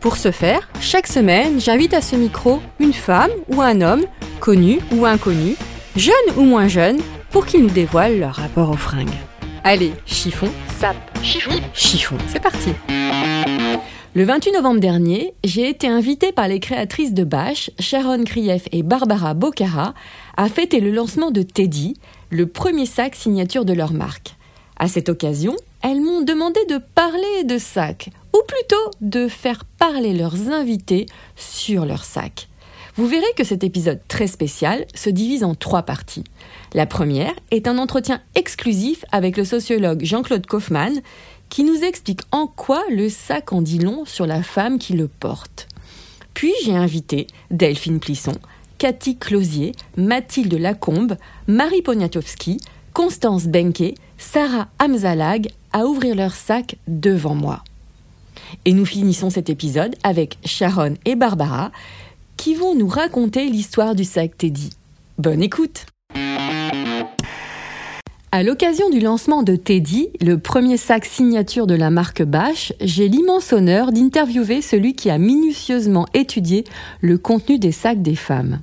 Pour ce faire, chaque semaine, j'invite à ce micro une femme ou un homme, connu ou inconnu, jeune ou moins jeune, pour qu'ils nous dévoilent leur rapport aux fringues. Allez, chiffon, sape, chiffon, chiffon, c'est parti. Le 28 novembre dernier, j'ai été invitée par les créatrices de Bâche, Sharon Krief et Barbara Bocara, à fêter le lancement de Teddy, le premier sac signature de leur marque. À cette occasion, elles m'ont demandé de parler de sac, ou plutôt de faire parler leurs invités sur leur sac. Vous verrez que cet épisode très spécial se divise en trois parties. La première est un entretien exclusif avec le sociologue Jean-Claude Kaufmann qui nous explique en quoi le sac en dit long sur la femme qui le porte. Puis j'ai invité Delphine Plisson, Cathy Closier, Mathilde Lacombe, Marie Poniatowski, Constance Benke, Sarah Amzalag à ouvrir leur sac devant moi. Et nous finissons cet épisode avec Sharon et Barbara qui vont nous raconter l'histoire du sac Teddy. Bonne écoute! À l'occasion du lancement de Teddy, le premier sac signature de la marque Bache, j'ai l'immense honneur d'interviewer celui qui a minutieusement étudié le contenu des sacs des femmes.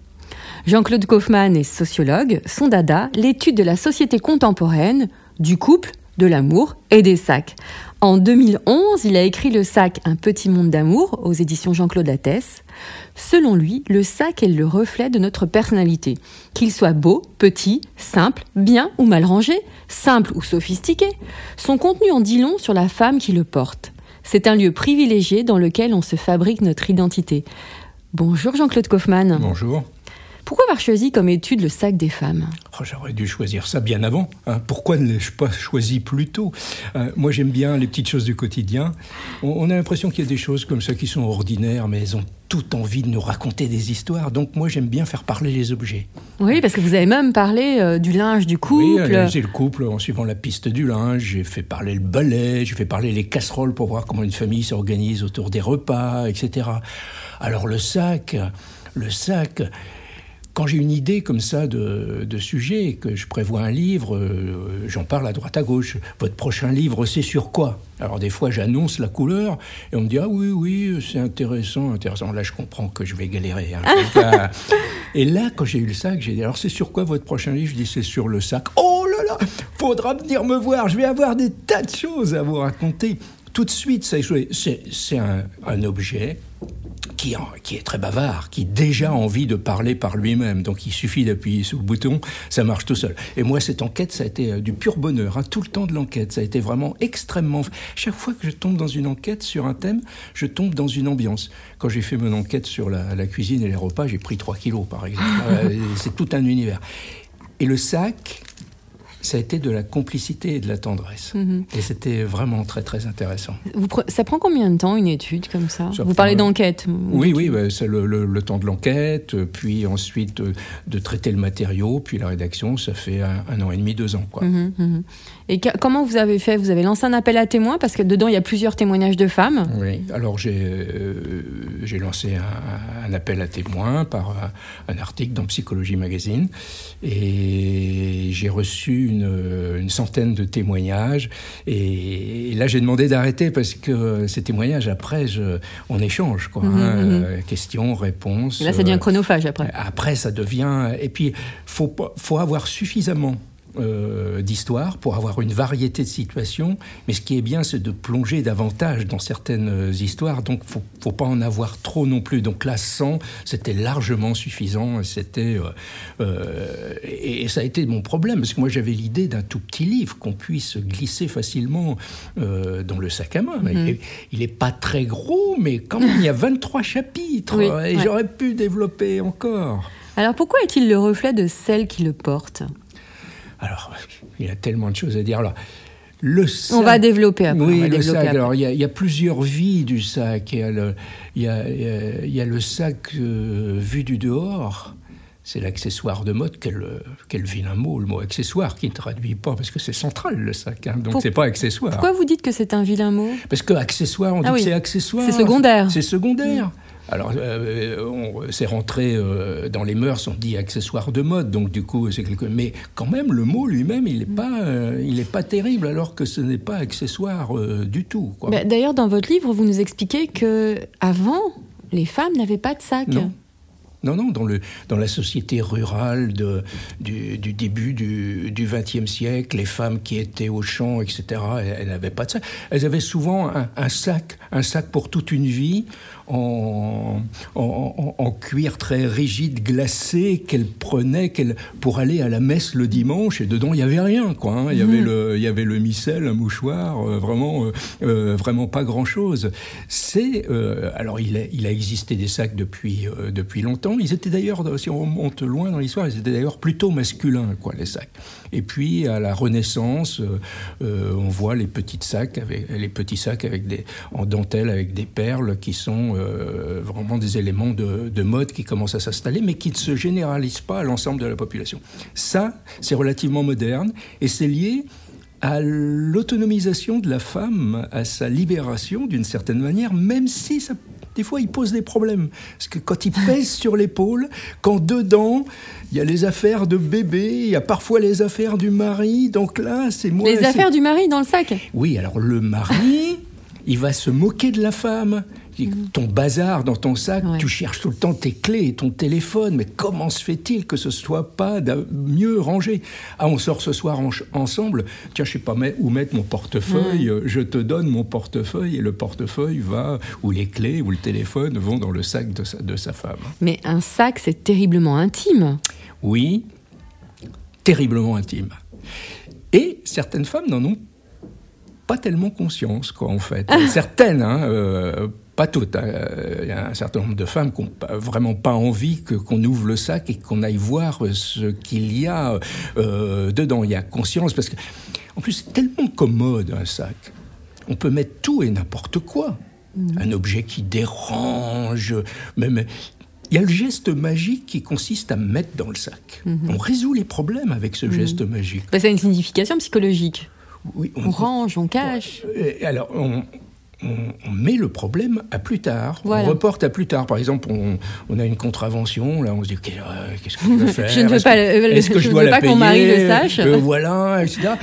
Jean-Claude Kaufmann est sociologue, son dada, l'étude de la société contemporaine, du couple, de l'amour et des sacs. En 2011, il a écrit le sac Un petit monde d'amour aux éditions Jean-Claude Lattès. Selon lui, le sac est le reflet de notre personnalité. Qu'il soit beau, petit, simple, bien ou mal rangé, simple ou sophistiqué, son contenu en dit long sur la femme qui le porte. C'est un lieu privilégié dans lequel on se fabrique notre identité. Bonjour Jean-Claude Kaufmann. Bonjour. Pourquoi avoir choisi comme étude le sac des femmes? Oh, J'aurais dû choisir ça bien avant. Hein. Pourquoi ne l'ai-je pas choisi plus tôt? Euh, Moi, j'aime bien les petites choses du quotidien. On, a l'impression qu'il y a des choses comme ça qui sont ordinaires, mais elles ont toute envie de nous raconter des histoires. Donc moi, j'aime bien faire parler les objets. Oui, parce que vous avez même parlé euh, du linge du couple. Oui, j'ai le couple en suivant la piste du linge. J'ai fait parler le balai, j'ai fait parler les casseroles pour voir comment une famille s'organise autour des repas, etc. Alors le sac, le sac, quand j'ai une idée comme ça de, sujet, que je prévois un livre, euh, j'en parle à droite à gauche. Votre prochain livre, c'est sur quoi? Alors des fois, j'annonce la couleur et on me dit ah oui oui, c'est intéressant, intéressant. Là, je comprends que je vais galérer. Hein. et là, quand j'ai eu le sac, j'ai dit alors c'est sur quoi votre prochain livre? Je dis c'est sur le sac. Oh là là, faudra venir me voir. Je vais avoir des tas de choses à vous raconter. Tout de suite, c'est un, un objet qui, qui, est très bavard, qui déjà a envie de parler par lui-même. Donc il suffit d'appuyer sur le bouton, ça marche tout seul. Et moi, cette enquête, ça a été euh, du pur bonheur, hein, tout le temps de l'enquête. Ça a été vraiment extrêmement... Chaque fois que je tombe dans une enquête sur un thème, je tombe dans une ambiance. Quand j'ai fait mon enquête sur la, la cuisine et les repas, j'ai pris 3 kilos, par exemple. Euh, c'est tout un univers. Et le sac, ça a été de la complicité et de la tendresse. Mhm. Et c'était vraiment très, très intéressant. ça prend combien de temps, une étude comme ça, Vous parlez d'enquête Oui, oui, bah, c'est le, temps de l'enquête, euh, puis ensuite euh, de, traiter le matériau, puis la rédaction, ça fait un, an et demi, deux ans. Quoi. Mhm, mhm. Et comment vous avez fait? Vous avez lancé un appel à témoins parce que dedans il y a plusieurs témoignages de femmes. Oui, alors j'ai euh, j'ai lancé un, appel à témoins par un, article dans Psychologie Magazine et j'ai reçu une, une, centaine de témoignages et, là j'ai demandé d'arrêter parce que ces témoignages après je, on échange quoi, mmh, hein, mmh. Euh, questions, réponses. là ça devient chronophage après. Après ça devient et puis faut faut avoir suffisamment euh, d'histoire, pour avoir une variété de situations. Mais ce qui est bien, c'est de plonger davantage dans certaines euh, histoires. Donc, faut, faut pas en avoir trop non plus. Donc là, 100, c'était largement suffisant. C'était euh, et, ça a été mon problème parce que moi, j'avais l'idée d'un tout petit livre qu'on puisse glisser facilement dans le sac à main. Mhm. Il n'est pas très gros, mais quand même, il y a 23 chapitres et j'aurais pu développer encore. Alors pourquoi est-il le reflet de celle qui le porte? Alors, il y a tellement de choses à dire. Alors, le on va développer après. Oui, le sac. Alors, il y, a, plusieurs vies du sac. Il y a le, il y a, le sac euh, vu du dehors. C'est l'accessoire de mode. Quel, quel, vilain mot, le mot accessoire, qui ne traduit pas, parce que c'est central le sac. Hein, donc, c'est pas accessoire. Pourquoi vous dites que c'est un vilain mot? Parce que accessoire, on dit ah que c'est accessoire. C'est secondaire. C'est secondaire. Alors, euh, c'est rentré euh, dans les mœurs, on dit accessoire de mode, donc du coup, c'est quelque. Mais quand même, le mot lui-même, il n'est pas, euh, il est pas terrible, alors que ce n'est pas accessoire du tout. D'ailleurs, dans votre livre, vous nous expliquez que avant, les femmes n'avaient pas de sac. Non, non, dans, le, dans la société rurale de, du, début du XXe siècle, les femmes qui étaient au champ, etc., elles, n'avaient pas de sac. Elles avaient souvent un, sac, un sac pour toute une vie, en, en, cuir très rigide, glacé, qu'elle prenait qu'elle, pour aller à la messe le dimanche, et dedans, il n'y avait rien, quoi. Hein. Il, y avait mhm. le, il y avait le missel, un mouchoir, euh, vraiment, euh, euh, vraiment pas grand-chose. C'est, alors, il a, il a existé des sacs depuis, depuis longtemps. Ils étaient d'ailleurs, si on remonte loin dans l'histoire, ils étaient d'ailleurs plutôt masculins, quoi, les sacs. Et puis, à la Renaissance, on voit les petits sacs avec, les petits sacs avec des, en dentelle avec des perles qui sont euh, vraiment des éléments de, mode qui commencent à s'installer, mais qui ne se généralisent pas à l'ensemble de la population. Ça, c'est relativement moderne et c'est lié à l'autonomisation de la femme, à sa libération d'une certaine manière, même si ça, des fois il pose des problèmes. Parce que quand il pèse sur l'épaule, quand dedans il y a les affaires de bébé, il y a parfois les affaires du mari, donc là c'est moi. Les affaires du mari dans le sac Oui, alors le mari, il va se moquer de la femme. Ton bazar dans ton sac, tu cherches tout le temps tes clés et ton téléphone, mais comment se fait-il que ce soit pas mieux rangé? Ah, on sort ce soir ensemble, tiens, je sais pas où mettre mon portefeuille, je te donne mon portefeuille et le portefeuille va, ou les clés ou le téléphone vont dans le sac de sa, de sa femme. Mais un sac, c'est terriblement intime. Oui, terriblement intime. Et certaines femmes n'en ont pas tellement conscience, quoi, en fait. Certaines, hein, euh, pas toutes. Hein. Il y a un certain nombre de femmes qui n'ont vraiment pas envie que, qu'on ouvre le sac et qu'on aille voir ce qu'il y a euh, dedans. Il y a conscience, parce que, en plus, c'est tellement commode un sac. On peut mettre tout et n'importe quoi. Mmh. Un objet qui dérange, même. Il y a le geste magique qui consiste à mettre dans le sac. Mmh. On résout les problèmes avec ce mmh. geste magique. Bah, ça a une signification psychologique. Oui, on, range, on cache. Alors, on, on, met le problème à plus tard. On reporte à plus tard. Par exemple, on, a une contravention, là, on se dit qu'est-ce que je veux faire Je ne veux pas, est-ce que je, dois pas qu'on mari le sache. Euh, voilà, etc.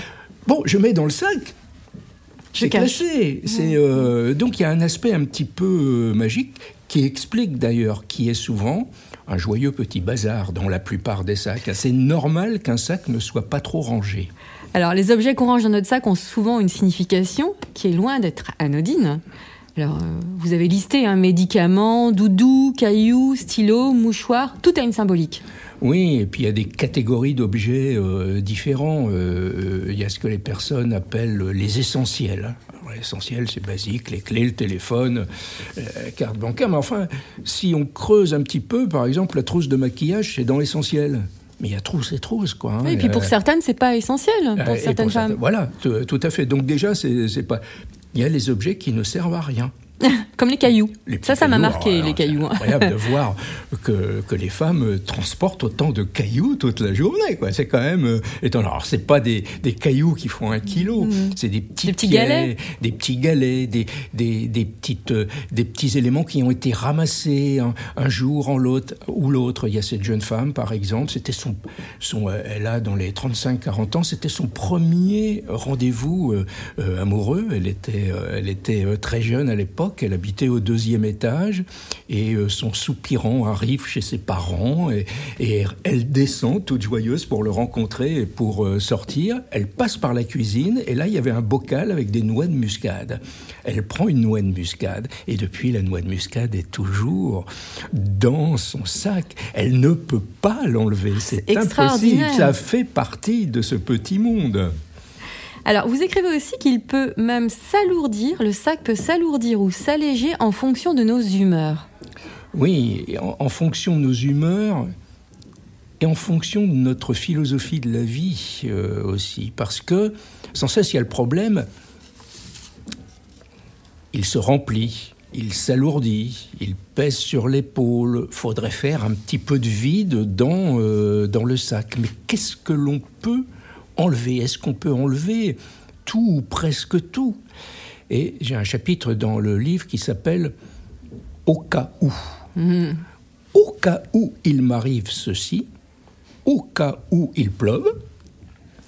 Bon, je mets dans le sac. C'est classé. C'est euh, donc il y a un aspect un petit peu euh, magique qui explique d'ailleurs qui est souvent un joyeux petit bazar dans la plupart des sacs. C'est normal qu'un sac ne soit pas trop rangé. Alors, les objets qu'on range dans notre sac ont souvent une signification qui est loin d'être anodine. Alors, euh, vous avez listé un hein, médicament, doudou, caillou, stylo, mouchoir, tout a une symbolique. Oui, et puis il y a des catégories d'objets euh, différents. Euh, il y a ce que les personnes appellent les essentiels. L'essentiel, c'est basique, les clés, le téléphone, la carte bancaire. Mais enfin, si on creuse un petit peu, par exemple, la trousse de maquillage, c'est dans l'essentiel. Mais il y a trousse et trousse, quoi. Hein. et puis pour certaines, c'est pas essentiel, pour certaines femmes. voilà, tout à fait. Donc déjà, c'est pas... Il y a les objets qui ne servent à rien. Comme les cailloux. ça, ça m'a marqué, oh, les cailloux. C'est incroyable de voir que, que, les femmes transportent autant de cailloux toute la journée. Quoi. C'est quand même euh, étonnant. Alors, c'est pas des, des, cailloux qui font un kilo, mm. c'est des petits, des petits galets, des petits galets, des, des, des, petites, euh, des petits éléments qui ont été ramassés un, jour en l'autre ou l'autre. Il y a cette jeune femme, par exemple, c'était son, son, euh, elle a dans les 35-40 ans, c'était son premier rendez-vous amoureux. Elle était, elle était très jeune à l'époque l'époque. Elle habitait au deuxième étage et euh, son soupirant arrive chez ses parents et, et, elle descend toute joyeuse pour le rencontrer et pour euh, sortir. Elle passe par la cuisine et là il y avait un bocal avec des noix de muscade. Elle prend une noix de muscade et depuis la noix de muscade est toujours dans son sac. Elle ne peut pas l'enlever. C'est impossible. Ça fait partie de ce petit monde. Alors, vous écrivez aussi qu'il peut même s'alourdir, le sac peut s'alourdir ou s'alléger en fonction de nos humeurs. Oui, en, fonction de nos humeurs et en fonction de notre philosophie de la vie euh, aussi. Parce que, sans cesse, il y a le problème, il se remplit, il s'alourdit, il pèse sur l'épaule. Faudrait faire un petit peu de vide dans, euh, dans le sac. Mais qu'est-ce que l'on peut enlever Est-ce qu'on peut enlever tout ou presque tout? Et j'ai un chapitre dans le livre qui s'appelle Au cas où. Mhm. Au cas où il m'arrive ceci, au cas où il pleuve,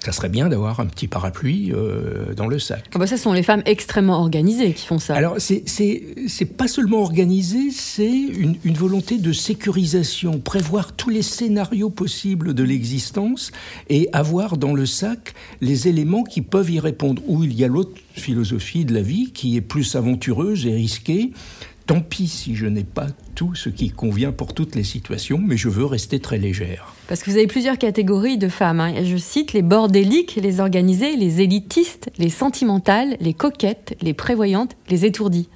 ça serait bien d'avoir un petit parapluie euh, dans le sac. Ah bah ça, ce sont les femmes extrêmement organisées qui font ça. Alors, c'est pas seulement organisé, c'est une, une, volonté de sécurisation, prévoir tous les scénarios possibles de l'existence et avoir dans le sac les éléments qui peuvent y répondre. Ou il y a l'autre philosophie de la vie qui est plus aventureuse et risquée, Tant pis si je n'ai pas tout ce qui convient pour toutes les situations, mais je veux rester très légère. Parce que vous avez plusieurs catégories de femmes. Hein. Je cite les bordéliques, les organisées, les élitistes, les sentimentales, les coquettes, les prévoyantes, les étourdies.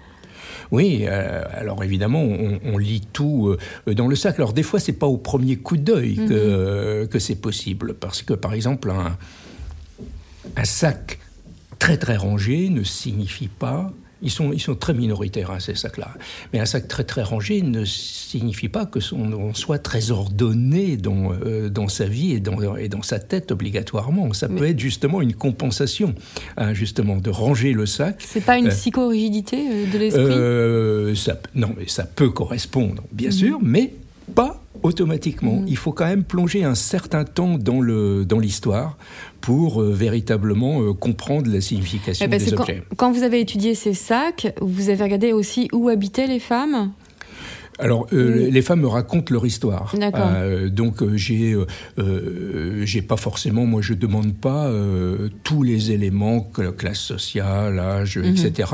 Oui, euh, alors évidemment, on, lit tout euh, dans le sac. Alors des fois, c'est pas au premier coup d'œil que, mhm. que c'est possible, parce que par exemple, un, un sac très très rangé ne signifie pas ils sont, ils sont très minoritaires, hein, ces sacs-là. Mais un sac très très rangé ne signifie pas que son, soit très ordonné dans, euh, dans sa vie et dans, et dans sa tête obligatoirement. Ça peut être justement une compensation, hein, justement, de ranger le sac. C'est pas une euh, psychorigidité euh, de l'esprit? Non, mais ça peut correspondre, bien mhm. sûr, mais pas automatiquement. Mhm. Il faut quand même plonger un certain temps dans l'histoire dans pour euh, véritablement euh, comprendre la signification eh ben, des objets. quand, vous avez étudié ces sacs, vous avez regardé aussi où habitaient les femmes? Alors, euh, les femmes me racontent leur histoire. Euh, donc, euh, j'ai, j'ai pas forcément, moi, je demande pas tous les éléments, classe sociale, âge, mhm. etc.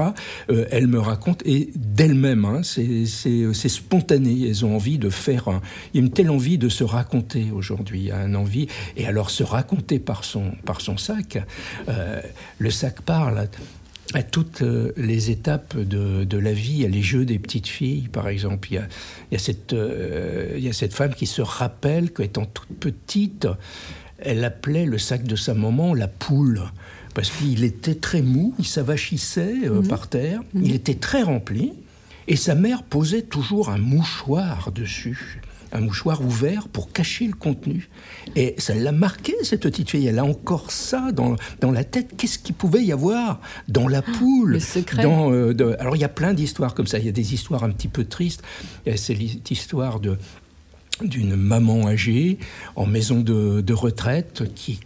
elles me racontent et d'elles-mêmes, hein, c'est, c'est, spontané. Elles ont envie de faire. Un, il y a une telle envie de se raconter aujourd'hui. Il y a une envie et alors se raconter par son par son sac. le sac parle à toutes euh, les étapes de, la vie. Il y a les jeux des petites filles, par exemple. Il y a, cette, euh, il y a cette femme qui se rappelle qu'étant toute petite, elle appelait le sac de sa maman la poule. Parce qu'il était très mou, il s'avachissait euh, mhm. par terre, mhm. il était très rempli, et sa mère posait toujours un mouchoir dessus un mouchoir ouvert pour cacher le contenu. Et ça l'a marqué, cette petite fille. Elle a encore ça dans, dans la tête. Qu'est-ce qu'il pouvait y avoir dans la ah, poule Le secret. Dans, euh, Alors, il y a plein d'histoires comme ça. Il y a des histoires un petit peu tristes. C'est l'histoire de d'une maman âgée en maison de, de retraite qui,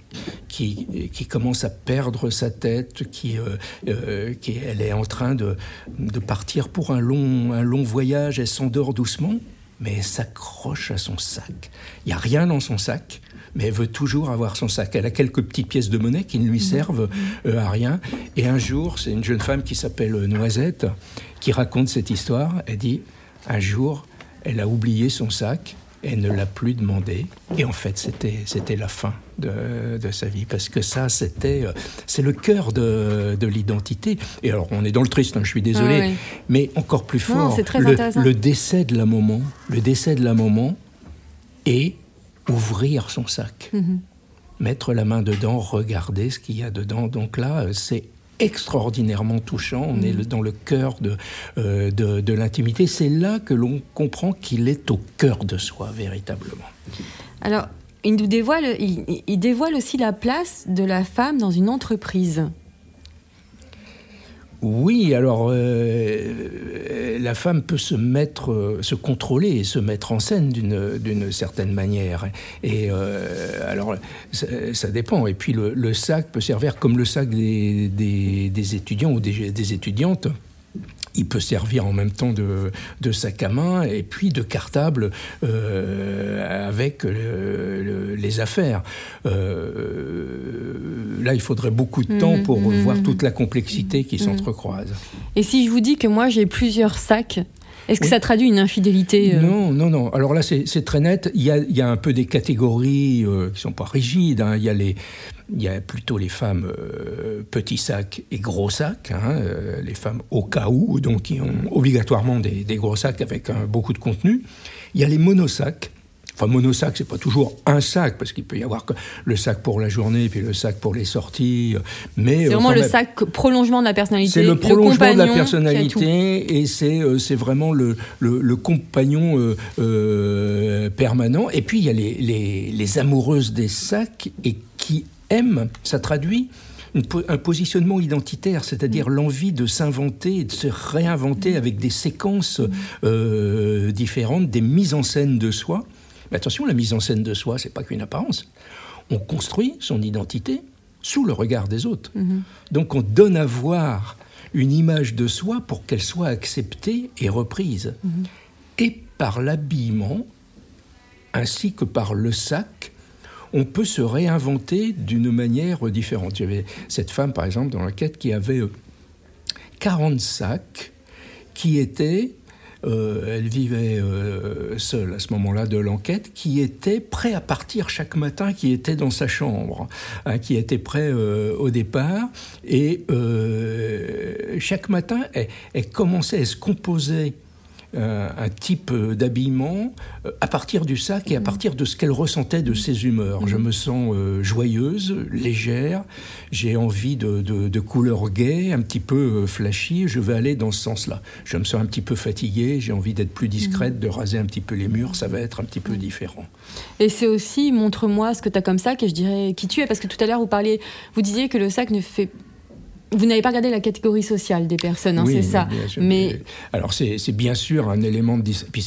qui, qui, commence à perdre sa tête, qui, euh, euh, qui elle est en train de, de partir pour un long, un long voyage, elle s'endort doucement mais elle s'accroche à son sac. Il n'y a rien dans son sac, mais elle veut toujours avoir son sac. Elle a quelques petites pièces de monnaie qui ne lui servent euh, à rien. Et un jour, c'est une jeune femme qui s'appelle Noisette qui raconte cette histoire. Elle dit, un jour, elle a oublié son sac elle ne l'a plus demandé. Et en fait, c'était la fin de, de, sa vie. Parce que ça, c'était, euh, c'est le cœur de, de l'identité. Et alors, on est dans le triste, hein, je suis désolé. Ah mais encore plus fort, le, le, décès de la maman, le décès de la maman et ouvrir son sac. Mhm. Mettre la main dedans, regarder ce qu'il y a dedans. Donc là, c'est extraordinairement touchant. On est mm. dans le cœur euh, de, de, l'intimité. C'est là que l'on comprend qu'il est au cœur de soi, véritablement. Alors, il, nous dévoile, il dévoile aussi la place de la femme dans une entreprise. Oui, alors euh, la femme peut se mettre, se contrôler et se mettre en scène d'une certaine manière. Et euh, alors ça, dépend. Et puis le, sac peut servir comme le sac des, des, étudiants ou des étudiantes il peut servir en même temps de, de, sac à main et puis de cartable euh, avec euh, les affaires. Euh, là, il faudrait beaucoup de temps mmh, pour mmh, voir mmh. toute la complexité qui s'entrecroise. Et si je vous dis que moi j'ai plusieurs sacs est-ce que ça traduit une infidélité Non, non, non. Alors là, c'est très net. Il y, a, il y, a, un peu des catégories qui qui sont pas rigides. Hein. Il y a les il y a plutôt les femmes euh, petits sacs et gros sacs, hein, euh, les femmes au cas où, donc qui ont obligatoirement des, gros sacs avec beaucoup de contenu. Il y a les monosacs. Enfin, monosac, c'est pas toujours un sac, parce qu'il peut y avoir le sac pour la journée et puis le sac pour les sorties. Mais c'est vraiment le sac prolongement de la personnalité. C'est le prolongement de la personnalité et c'est c'est vraiment le, le, compagnon permanent. Et puis il y a les, les, les amoureuses des sacs et qui M, ça traduit un positionnement identitaire, c'est-à-dire mm. l'envie de s'inventer de se réinventer avec des séquences euh, différentes, des mises en scène de soi. Mais attention, la mise en scène de soi, c'est pas qu'une apparence. On construit son identité sous le regard des autres. Mm-hmm. Donc on donne à voir une image de soi pour qu'elle soit acceptée et reprise. Mm-hmm. Et par l'habillement, ainsi que par le sac, on peut se réinventer d'une manière différente. J'avais cette femme, par exemple, dans l'enquête, qui avait 40 euh, sacs qui étaient euh, elle vivait euh, seule à ce moment-là de l'enquête, qui était prêt à partir chaque matin, qui était dans sa chambre, hein, qui était prêt au départ. Et chaque matin, elle, commençait, à se composer euh, un type d'habillement euh, à partir du sac et à partir de ce qu'elle ressentait de ses humeurs. Je me sens euh, joyeuse, légère, j'ai envie de, de, couleurs gaies, un petit peu flashy, je vais aller dans ce sens-là. Je me sens un petit peu fatiguée, j'ai envie d'être plus discrète, de raser un petit peu les murs, ça va être un petit peu différent. Et c'est aussi, montre-moi ce que tu as comme sac et je dirais qui tu es, parce que tout à l'heure vous parliez, vous disiez que le sac ne fait vous n'avez pas regardé la catégorie sociale des personnes, hein, c'est ça. mais alors c'est bien sûr un élément de puis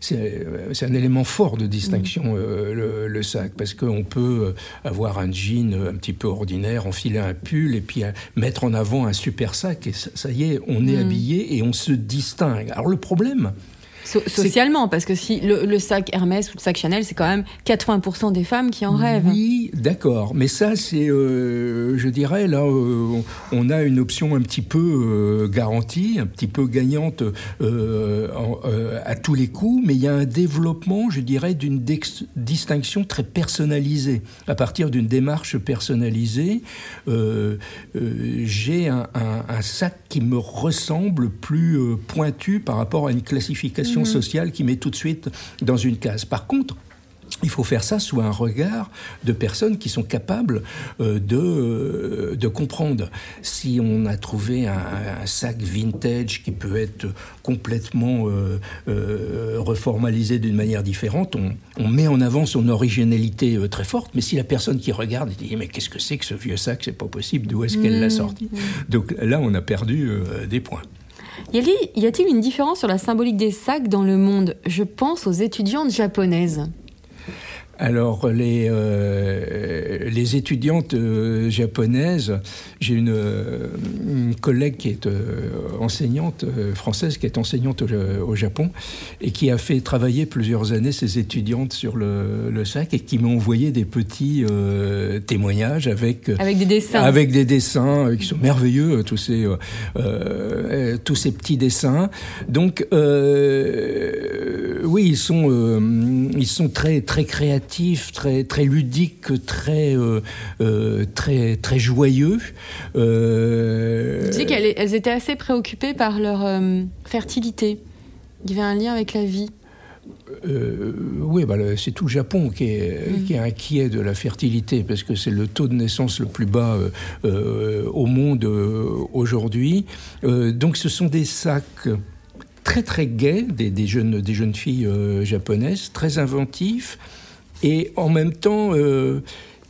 c'est un élément fort de distinction mm. euh, le, sac parce qu'on peut euh, avoir un jean un petit peu ordinaire, enfiler un pull et puis euh, mettre en avant un super sac et ça, y est, on est mm. habillé et on se distingue. Alors le problème, socialement, parce que si le, sac Hermès ou le sac Chanel, c'est quand même 80% des femmes qui en rêvent. Oui, d'accord. Mais ça, c'est, euh, je dirais, là, euh, on a une option un petit peu euh, garantie, un petit peu gagnante à tous les coups, mais il y a un développement, je dirais, d'une distinction très personnalisée. À partir d'une démarche personnalisée, j'ai un, un, sac qui me ressemble plus pointu par rapport à une classification Mhm. sociale qui met tout de suite dans une case. Par contre, il faut faire ça sous un regard de personnes qui sont capables euh, de, euh, de comprendre. Si on a trouvé un, sac vintage qui peut être complètement euh, reformalisé d'une manière différente, on, met en avant son originalité très forte. Mais si la personne qui regarde dit mais qu'est-ce que c'est que ce vieux sac, c'est pas possible, d'où est-ce qu'elle l'a mhm. sorti? Donc là, on a perdu des points. Y a-t-il une différence sur la symbolique des sacs dans le monde? Je pense aux étudiantes japonaises. Alors, les, euh, les étudiantes euh, japonaises, j'ai une, euh, collègue qui est enseignante française, qui est enseignante au, Japon, et qui a fait travailler plusieurs années ses étudiantes sur le, sac, et qui m'a envoyé des petits témoignages avec, avec des dessins. Avec des dessins qui sont merveilleux, tous ces, tous ces petits dessins. Donc, oui, ils sont, ils sont très, très créatifs très, très ludique, très, euh, euh, très, très joyeux. Euh... Tu qu'elles étaient assez préoccupées par leur fertilité. Il y avait un lien avec la vie. oui, bah, c'est tout le Japon qui est, mm. qui est, inquiet de la fertilité parce que c'est le taux de naissance le plus bas au monde aujourd'hui. donc ce sont des sacs très très gais, des, des, jeunes, des jeunes filles japonaises, très inventifs, et en même temps euh,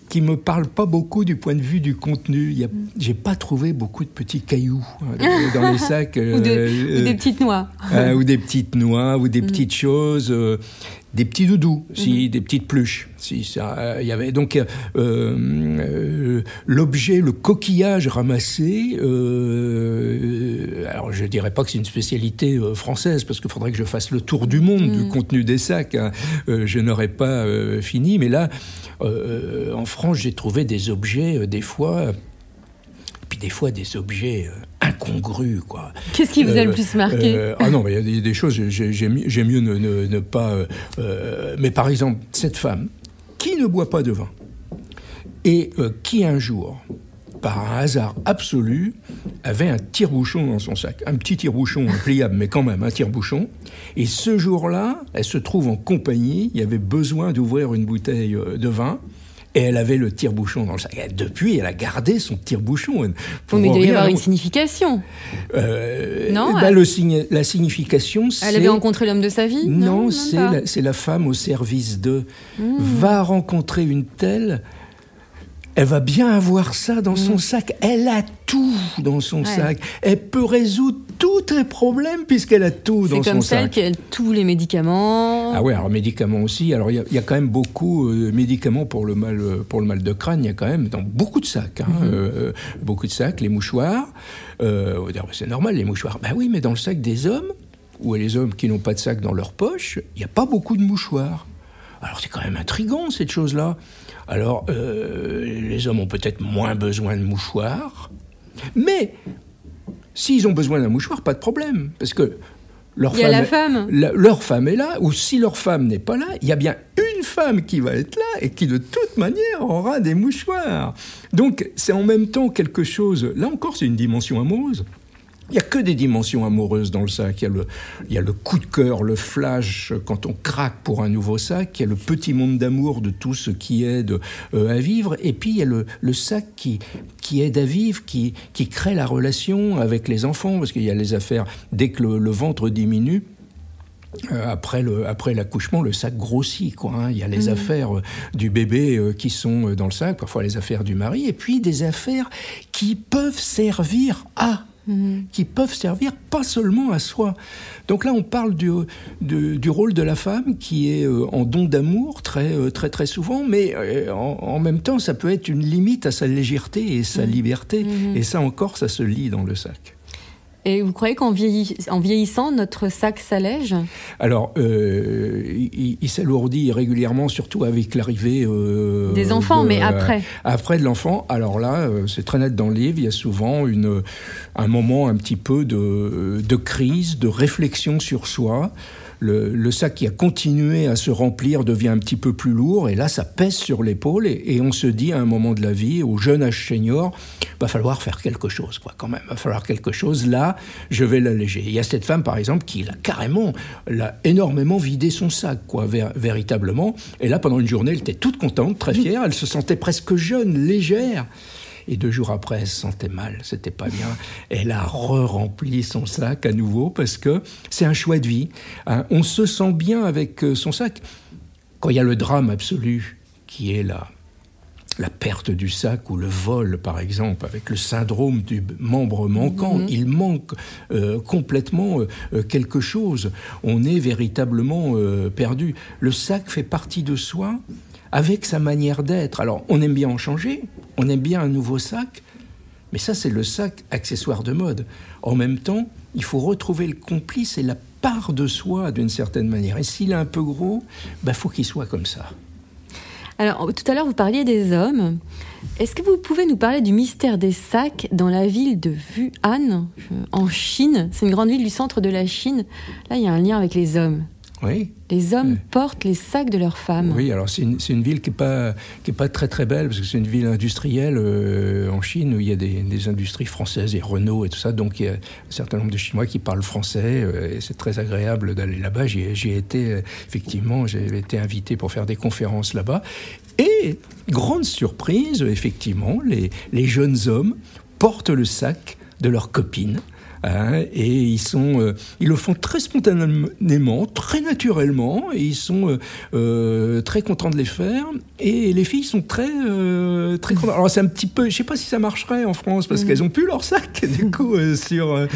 qui me parle pas beaucoup du point de vue du contenu. J'ai pas trouvé beaucoup de petits cailloux hein, dans les sacs. ou, des petites noix. Euh, ou des petites noix, ou des petites choses, euh, des petits doudous, si, des petites pluches. Si ça, il y avait donc euh, euh, l'objet, le coquillage ramassé. euh, alors je dirais pas que c'est une spécialité euh, française parce qu'il faudrait que je fasse le tour du monde du contenu des sacs. hein. Euh, je n'aurais pas euh, fini, mais là, euh, en France, j'ai trouvé des objets euh, des fois puis des fois des objets incongrus, quoi. Qu'est-ce qui vous a le Euh, plus marqué euh, Ah non, mais il y a des, choses, j'ai- j'ai mi- j'ai mieux ne, ne- ne pas... euh, mais par exemple, cette femme qui ne boit pas de vin et qui un jour, par un hasard absolu, avait un tire-bouchon dans son sac. Un petit tire-bouchon pliable, mais quand même un tire-bouchon. Et ce jour-là, elle se trouve en compagnie, il y avait besoin d'ouvrir une bouteille de vin. Et elle avait le tire-bouchon dans le sac. Et depuis, elle a gardé son tire-bouchon. Mais il doit y avoir une signification. Euh, Non, bah, elle- le la signification, c'est... Elle avait rencontré l'homme de sa vie? Non, la, c'est la femme au service de. Hmm. Va rencontrer une telle. Elle va bien avoir ça dans son sac. Elle a tout dans son. Ouais. sac. Elle peut résoudre tous les problèmes puisqu'elle a tout dans C'est son comme celle sac. qui a tous les médicaments. Ah ouais, alors médicaments aussi. Alors il y a- il y, a quand même beaucoup de médicaments pour le mal euh, pour le mal de crâne. Il y a quand même dans beaucoup de sacs, hein, Mhm. euh, beaucoup de sacs, les mouchoirs. Euh, bah, c'est normal les mouchoirs. Ben oui, mais dans le sac des hommes ou les hommes qui n'ont pas de sac dans leur poche, il n'y a pas beaucoup de mouchoirs. Alors c'est quand même intrigant cette chose-là. Alors euh, les hommes ont peut-être moins besoin de mouchoirs, mais s'ils ont besoin d'un mouchoir, pas de problème, parce que leur Il y a la est- femme. la- leur femme est là, ou si leur femme n'est pas là, il y a bien une femme qui va être là et qui de toute manière aura des mouchoirs. Donc c'est en même temps quelque chose, là encore c'est une dimension amoureuse. Il n'y a que des dimensions amoureuses dans le sac. Il y, a le, il y a le coup de cœur, le flash quand on craque pour un nouveau sac. Il y a le petit monde d'amour de tout ce qui aide euh, à vivre. Et puis il y a le, le sac qui, qui aide à vivre, qui, qui crée la relation avec les enfants. Parce qu'il y a les affaires, dès que le, le ventre diminue, euh, après le après l'accouchement, le sac grossit quoi. hein. Il y a les affaires euh, du bébé qui sont dans le sac, parfois les affaires du mari, et puis des affaires qui peuvent servir à qui peuvent servir pas seulement à soi. Donc là, on parle du, du rôle de la femme qui est euh, en don d'amour très, euh, très, très souvent, mais euh, en, en même temps, ça peut être une limite à sa légèreté et sa liberté. Et ça encore, ça se lit dans le sac. Et vous croyez qu'en vieilli- en vieillissant, notre sac s'allège? Alors, euh, il, il s'alourdit régulièrement, surtout avec l'arrivée euh, Des enfants, de- mais après. Après de l'enfant, alors là, euh, c'est très net dans le livre. Il y a souvent une, un moment un petit peu de, de crise, de réflexion sur soi. Le, le sac qui a continué à se remplir devient un petit peu plus lourd et là ça pèse sur l'épaule et, et on se dit à un moment de la vie, au jeune âge senior, va falloir faire quelque chose quoi quand même, va falloir quelque chose. Là, je vais l'alléger. Il y a cette femme par exemple qui l'a carrément, l'a énormément vidé son sac quoi, ver- véritablement. Et là pendant une journée, elle était toute contente, très fière, elle se sentait presque jeune, légère. Et deux jours après, elle se sentait mal, c'était pas bien. Elle a re-rempli son sac à nouveau parce que c'est un choix de vie. hein. On se sent bien avec euh, son sac. Quand il y a le drame absolu qui est la, la perte du sac ou le vol, par exemple, avec le syndrome du membre manquant, il manque euh, complètement euh, euh, quelque chose. On est véritablement euh, perdu. Le sac fait partie de soi avec sa manière d'être. Alors, on aime bien en changer, on aime bien un nouveau sac, mais ça, c'est le sac accessoire de mode. En même temps, il faut retrouver le complice et la part de soi d'une certaine manière. Et s'il est un peu gros, bah, faut qu'il soit comme ça. Alors, tout à l'heure, vous parliez des hommes. Est-ce que vous pouvez nous parler du mystère des sacs dans la ville de Wuhan, en Chine? C'est une grande ville du centre de la Chine. Là, il y a un lien avec les hommes. Oui. Les hommes portent les sacs de leurs femmes. Oui, alors c'est une, ville qui n'est pas, qui est pas très très belle, parce que c'est une ville industrielle euh, en Chine où il y a des, des industries françaises et Renault et tout ça. Donc il y a un certain nombre de Chinois qui parlent français euh, et c'est très agréable d'aller là-bas. J'y ai- été, euh, effectivement, j'ai été invité pour faire des conférences là-bas. Et grande surprise, effectivement, les, les jeunes hommes portent le sac de leur copine. Hein, et ils sont, euh, ils le font très spontanément, très naturellement, et ils sont euh, euh, très contents de les faire. Et les filles sont très, très contentes. Alors c'est un petit peu, je sais pas si ça marcherait en France parce mm. qu'elles ont plus leur sac du coup sur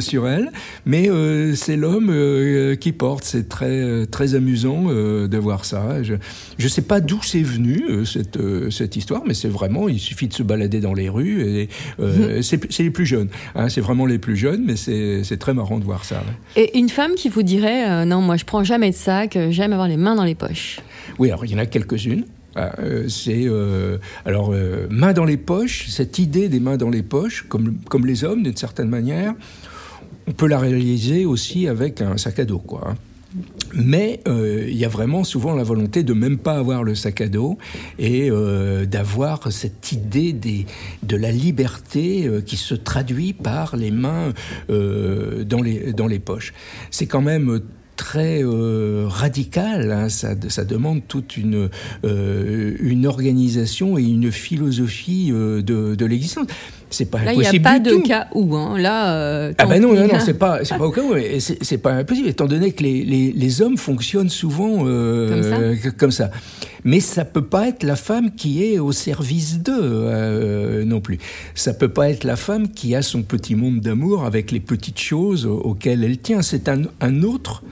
sur elles, mais c'est l'homme qui porte. C'est très très amusant de voir ça. Je je sais pas d'où c'est venu cette cette histoire, mais c'est vraiment, il suffit de se balader dans les rues et mm. c'est les plus jeunes. Hein, c'est vraiment les plus jeunes, mais c'est très marrant de voir ça. Et une femme qui vous dirait euh, non, moi je prends jamais de sac, euh, j'aime avoir les mains dans les poches. Oui, alors il y en a quelques-unes. Euh, c'est alors mains dans les poches. Cette idée des mains dans les poches, comme comme les hommes d'une certaine manière, on peut la réaliser aussi avec un sac à dos, quoi. Hein. Mais euh, il y a vraiment souvent la volonté de même pas avoir le sac à dos et euh, d'avoir cette idée des, de la liberté euh, qui se traduit par les mains dans, les, dans les poches. C'est quand même très radical. Hein. Ça, demande toute une, organisation et une philosophie de l'existence. C'est pas Là, il n'y a pas de cas où. Hein. Là, euh, ah ben non, non, non, c'est pas, c'est pas au cas où. C'est pas impossible, étant donné que les, les, les hommes fonctionnent souvent euh, comme, ça. comme, ça. Mais ça peut pas être la femme qui est au service d'eux euh, non plus. Ça peut pas être la femme qui a son petit monde d'amour avec les petites choses auxquelles elle tient. C'est un, un autre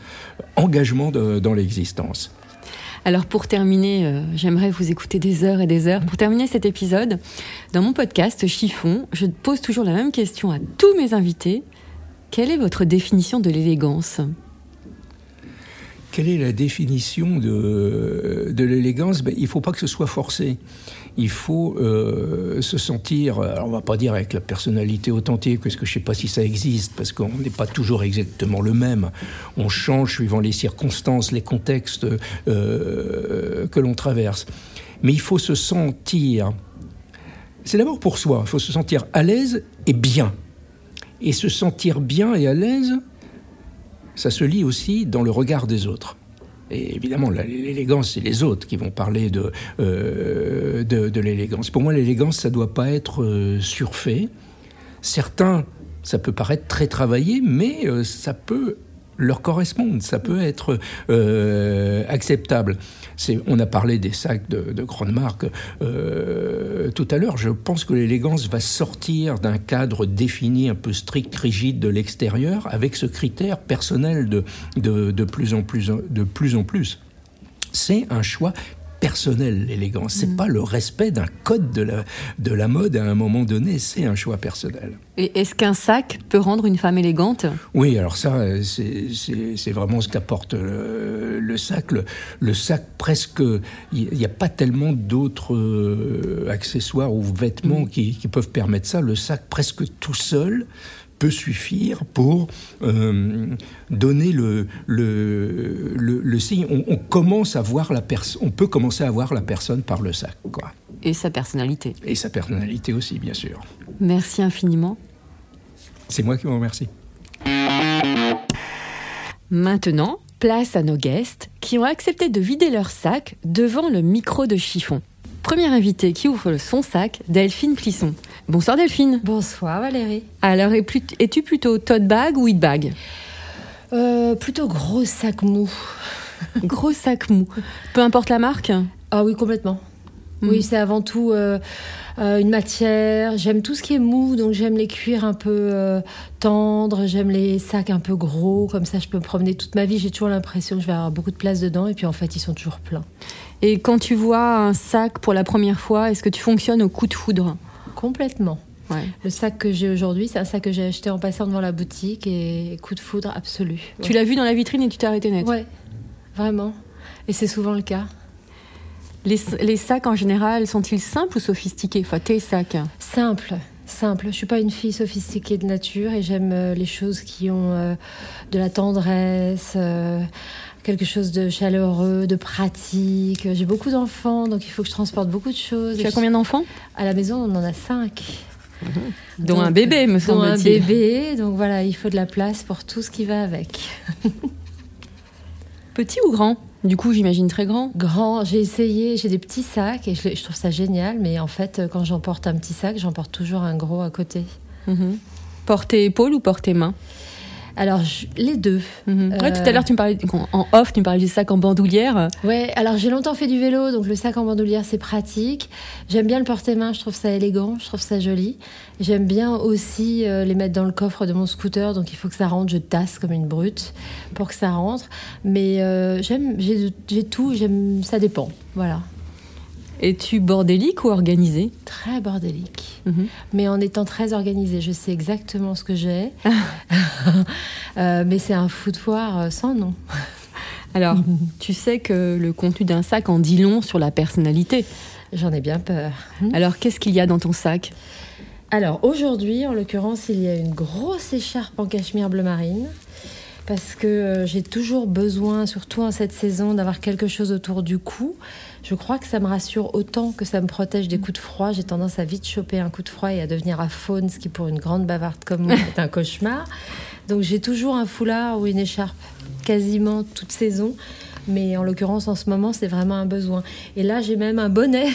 engagement de, dans l'existence. Alors pour terminer, euh, j'aimerais vous écouter des heures et des heures. Pour terminer cet épisode, dans mon podcast Chiffon, je pose toujours la même question à tous mes invités. Quelle est votre définition de l'élégance? Quelle est la définition de, l'élégance? Ben, Il ne faut pas que ce soit forcé. Il faut euh, se sentir, alors on va pas dire avec la personnalité authentique, parce que je sais pas si ça existe, parce qu'on n'est pas toujours exactement le même. On change suivant les circonstances, les contextes euh, que l'on traverse. Mais il faut se sentir, c'est d'abord pour soi, il faut se sentir à l'aise et bien. Et se sentir bien et à l'aise, ça se lit aussi dans le regard des autres. Et évidemment, l'élégance, c'est les autres qui vont parler de, euh, de, l'élégance. Pour moi, l'élégance, ça ne doit pas être euh, surfait. Certains, ça peut paraître très travaillé, mais euh, ça peut leur correspondre, ça peut être acceptable on a parlé des sacs de, de grandes marques euh, tout à l'heure. Je pense que l'élégance va sortir d'un cadre défini un peu strict, rigide de l'extérieur, avec ce critère personnel de, de, plus en plus. De plus en plus. C'est un choix personnel, l'élégance. C'est mm. pas le respect d'un code de la, de la mode à un moment donné, c'est un choix personnel. Et est-ce qu'un sac peut rendre une femme élégante? Oui, alors ça, c'est vraiment ce qu'apporte le, sac. Le, sac, presque, il n'y a pas tellement d'autres euh, accessoires ou vêtements mm. qui, qui, peuvent permettre ça. Le sac, presque tout seul, peut suffire pour euh, donner le, le, le, signe. On, commence à voir la on peut commencer à voir la personne par le sac, quoi. Et sa personnalité. Et sa personnalité aussi, bien sûr. Merci infiniment. C'est moi qui vous remercie. Maintenant, place à nos guests qui ont accepté de vider leur sac devant le micro de chiffon. Premier invité qui ouvre son sac, Delphine Plisson. Bonsoir Delphine. Bonsoir Valérie. Alors, es-tu plutôt tote bag ou it bag euh, Plutôt gros sac mou. gros sac mou. Peu importe la marque Ah oui, complètement. Hmm. Oui, c'est avant tout euh, euh, une matière. J'aime tout ce qui est mou, donc j'aime les cuirs un peu tendres, j'aime les sacs un peu gros, comme ça je peux me promener toute ma vie. J'ai toujours l'impression que je vais avoir beaucoup de place dedans, et puis en fait ils sont toujours pleins. Et quand tu vois un sac pour la première fois, est-ce que tu fonctionnes au coup de foudre Complètement. Le sac que j'ai aujourd'hui, c'est un sac que j'ai acheté en passant devant la boutique et coup de foudre absolu. Tu l'as vu dans la vitrine et tu t'es arrêté net Ouais, vraiment. Et c'est souvent le cas. Les, les sacs en général sont-ils simples ou sophistiqués? Enfin, tes sacs Simple, simple. Je suis pas une fille sophistiquée de nature et j'aime euh, les choses qui ont euh, de la tendresse. Euh, quelque chose de chaleureux, de pratique. J'ai beaucoup d'enfants, donc il faut que je transporte beaucoup de choses. Tu as combien d'enfants? À la maison, on en a cinq. Mhm. Dont un bébé, me semble-t-il. un bébé, donc voilà, il faut de la place pour tout ce qui va avec. Petit ou grand? Du coup, j'imagine très grand. Grand, j'ai essayé, j'ai des petits sacs et je, trouve ça génial, mais en fait, quand j'emporte un petit sac, j'emporte toujours un gros à côté. Mhm. Porter épaule ou porter main? Alors, les deux. Mhm. tout à l'heure, tu me parlais en off, tu me parlais du sac en bandoulière. Ouais, alors j'ai longtemps fait du vélo, donc le sac en bandoulière, c'est pratique. J'aime bien le porter-main, je trouve ça élégant, je trouve ça joli. J'aime bien aussi euh, les mettre dans le coffre de mon scooter, donc il faut que ça rentre, je tasse comme une brute pour que ça rentre. Mais euh, j'aime, j'ai tout, j'aime, ça dépend. Voilà. Es-tu bordélique ou organisée Très bordélique, mhm. mais en étant très organisée. Je sais exactement ce que j'ai, euh, mais c'est un foutoir euh, sans nom. Alors, tu sais que le contenu d'un sac en dit long sur la personnalité. J'en ai bien peur. Alors, qu'est-ce qu'il y a dans ton sac? Alors, aujourd'hui, en l'occurrence, il y a une grosse écharpe en cachemire bleu marine parce que euh, j'ai toujours besoin, surtout en cette saison, d'avoir quelque chose autour du cou. Je crois que ça me rassure autant que ça me protège des coups de froid. J'ai tendance à vite choper un coup de froid et à devenir à faune, ce qui pour une grande bavarde comme moi est un cauchemar. Donc j'ai toujours un foulard ou une écharpe quasiment toute saison. Mais en l'occurrence, en ce moment, c'est vraiment un besoin. Et là, j'ai même un bonnet.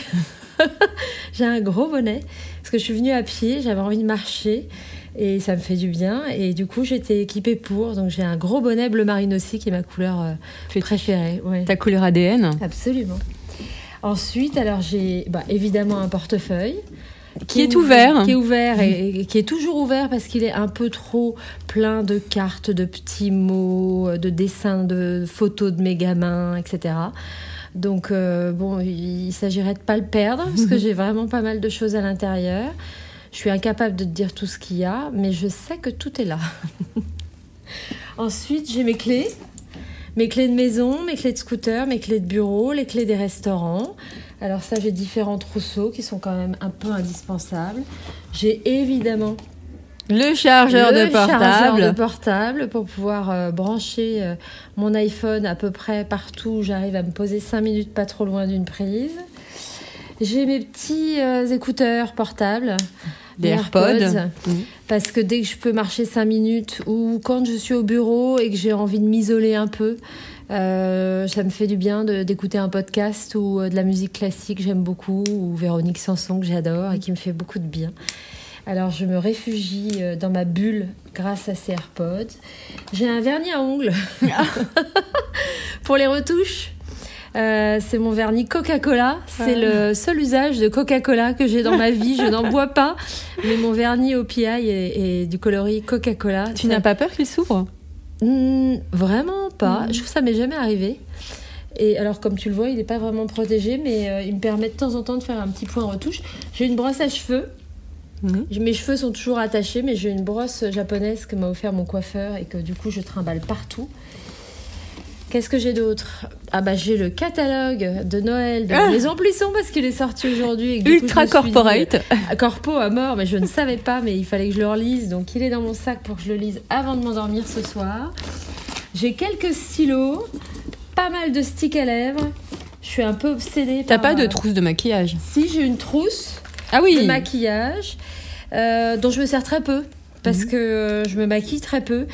j'ai un gros bonnet. Parce que je suis venue à pied, j'avais envie de marcher et ça me fait du bien. Et du coup, j'étais équipée pour. Donc, j'ai un gros bonnet bleu marine aussi, qui est ma couleur euh, préférée. Ta couleur ADN Absolument. Ensuite, alors j'ai bah, évidemment un portefeuille. Qui, est ouvert. Qui est ouvert et, qui est toujours ouvert parce qu'il est un peu trop plein de cartes, de petits mots, de dessins, de photos de mes gamins, etc. Donc, euh, bon, il s'agirait de pas le perdre parce que j'ai vraiment pas mal de choses à l'intérieur. Je suis incapable de te dire tout ce qu'il y a, mais je sais que tout est là. Ensuite, j'ai mes clés. Mes clés de maison, mes clés de scooter, mes clés de bureau, les clés des restaurants. Alors ça, j'ai différents trousseaux qui sont quand même un peu indispensables. J'ai évidemment le chargeur, de, portable. chargeur de portable pour pouvoir euh, brancher euh, mon iPhone à peu près partout. J'arrive à me poser 5 minutes pas trop loin d'une prise. J'ai mes petits euh, écouteurs portables. Des AirPods. Mmh. Parce que dès que je peux marcher 5 minutes ou quand je suis au bureau et que j'ai envie de m'isoler un peu, euh, ça me fait du bien d'écouter un podcast ou euh, de la musique classique, j'aime beaucoup, ou Véronique Sanson que j'adore et qui me fait beaucoup de bien. Alors je me réfugie dans ma bulle grâce à ces AirPods. J'ai un vernis à ongles pour les retouches. Euh, c'est mon vernis Coca-Cola. C'est le seul usage de Coca-Cola que j'ai dans ma vie. Je n'en bois pas, mais mon vernis au PI est, du coloris Coca-Cola. Tu n'as pas peur qu'il s'ouvre? Hmm, Vraiment pas. Je trouve que ça m'est jamais arrivé. Et alors, comme tu le vois, il n'est pas vraiment protégé, mais euh, il me permet de temps en temps de faire un petit point retouche. J'ai une brosse à cheveux. Mhm. Mes cheveux sont toujours attachés, mais j'ai une brosse japonaise que m'a offert mon coiffeur et que du coup je trimballe partout. Qu'est-ce que j'ai d'autre? Ah bah j'ai le catalogue de Noël de ah. Maison Plisson parce qu'il est sorti aujourd'hui. Ultra corporate. Euh, corpo à mort, mais je ne savais pas, mais il fallait que je le relise. Donc il est dans mon sac pour que je le lise avant de m'endormir ce soir. J'ai quelques stylos, pas mal de sticks à lèvres. Je suis un peu obsédée. T'as pas de euh, trousse de maquillage? Si, j'ai une trousse ah oui. de maquillage euh, dont je me sers très peu parce mhm. que je me maquille très peu.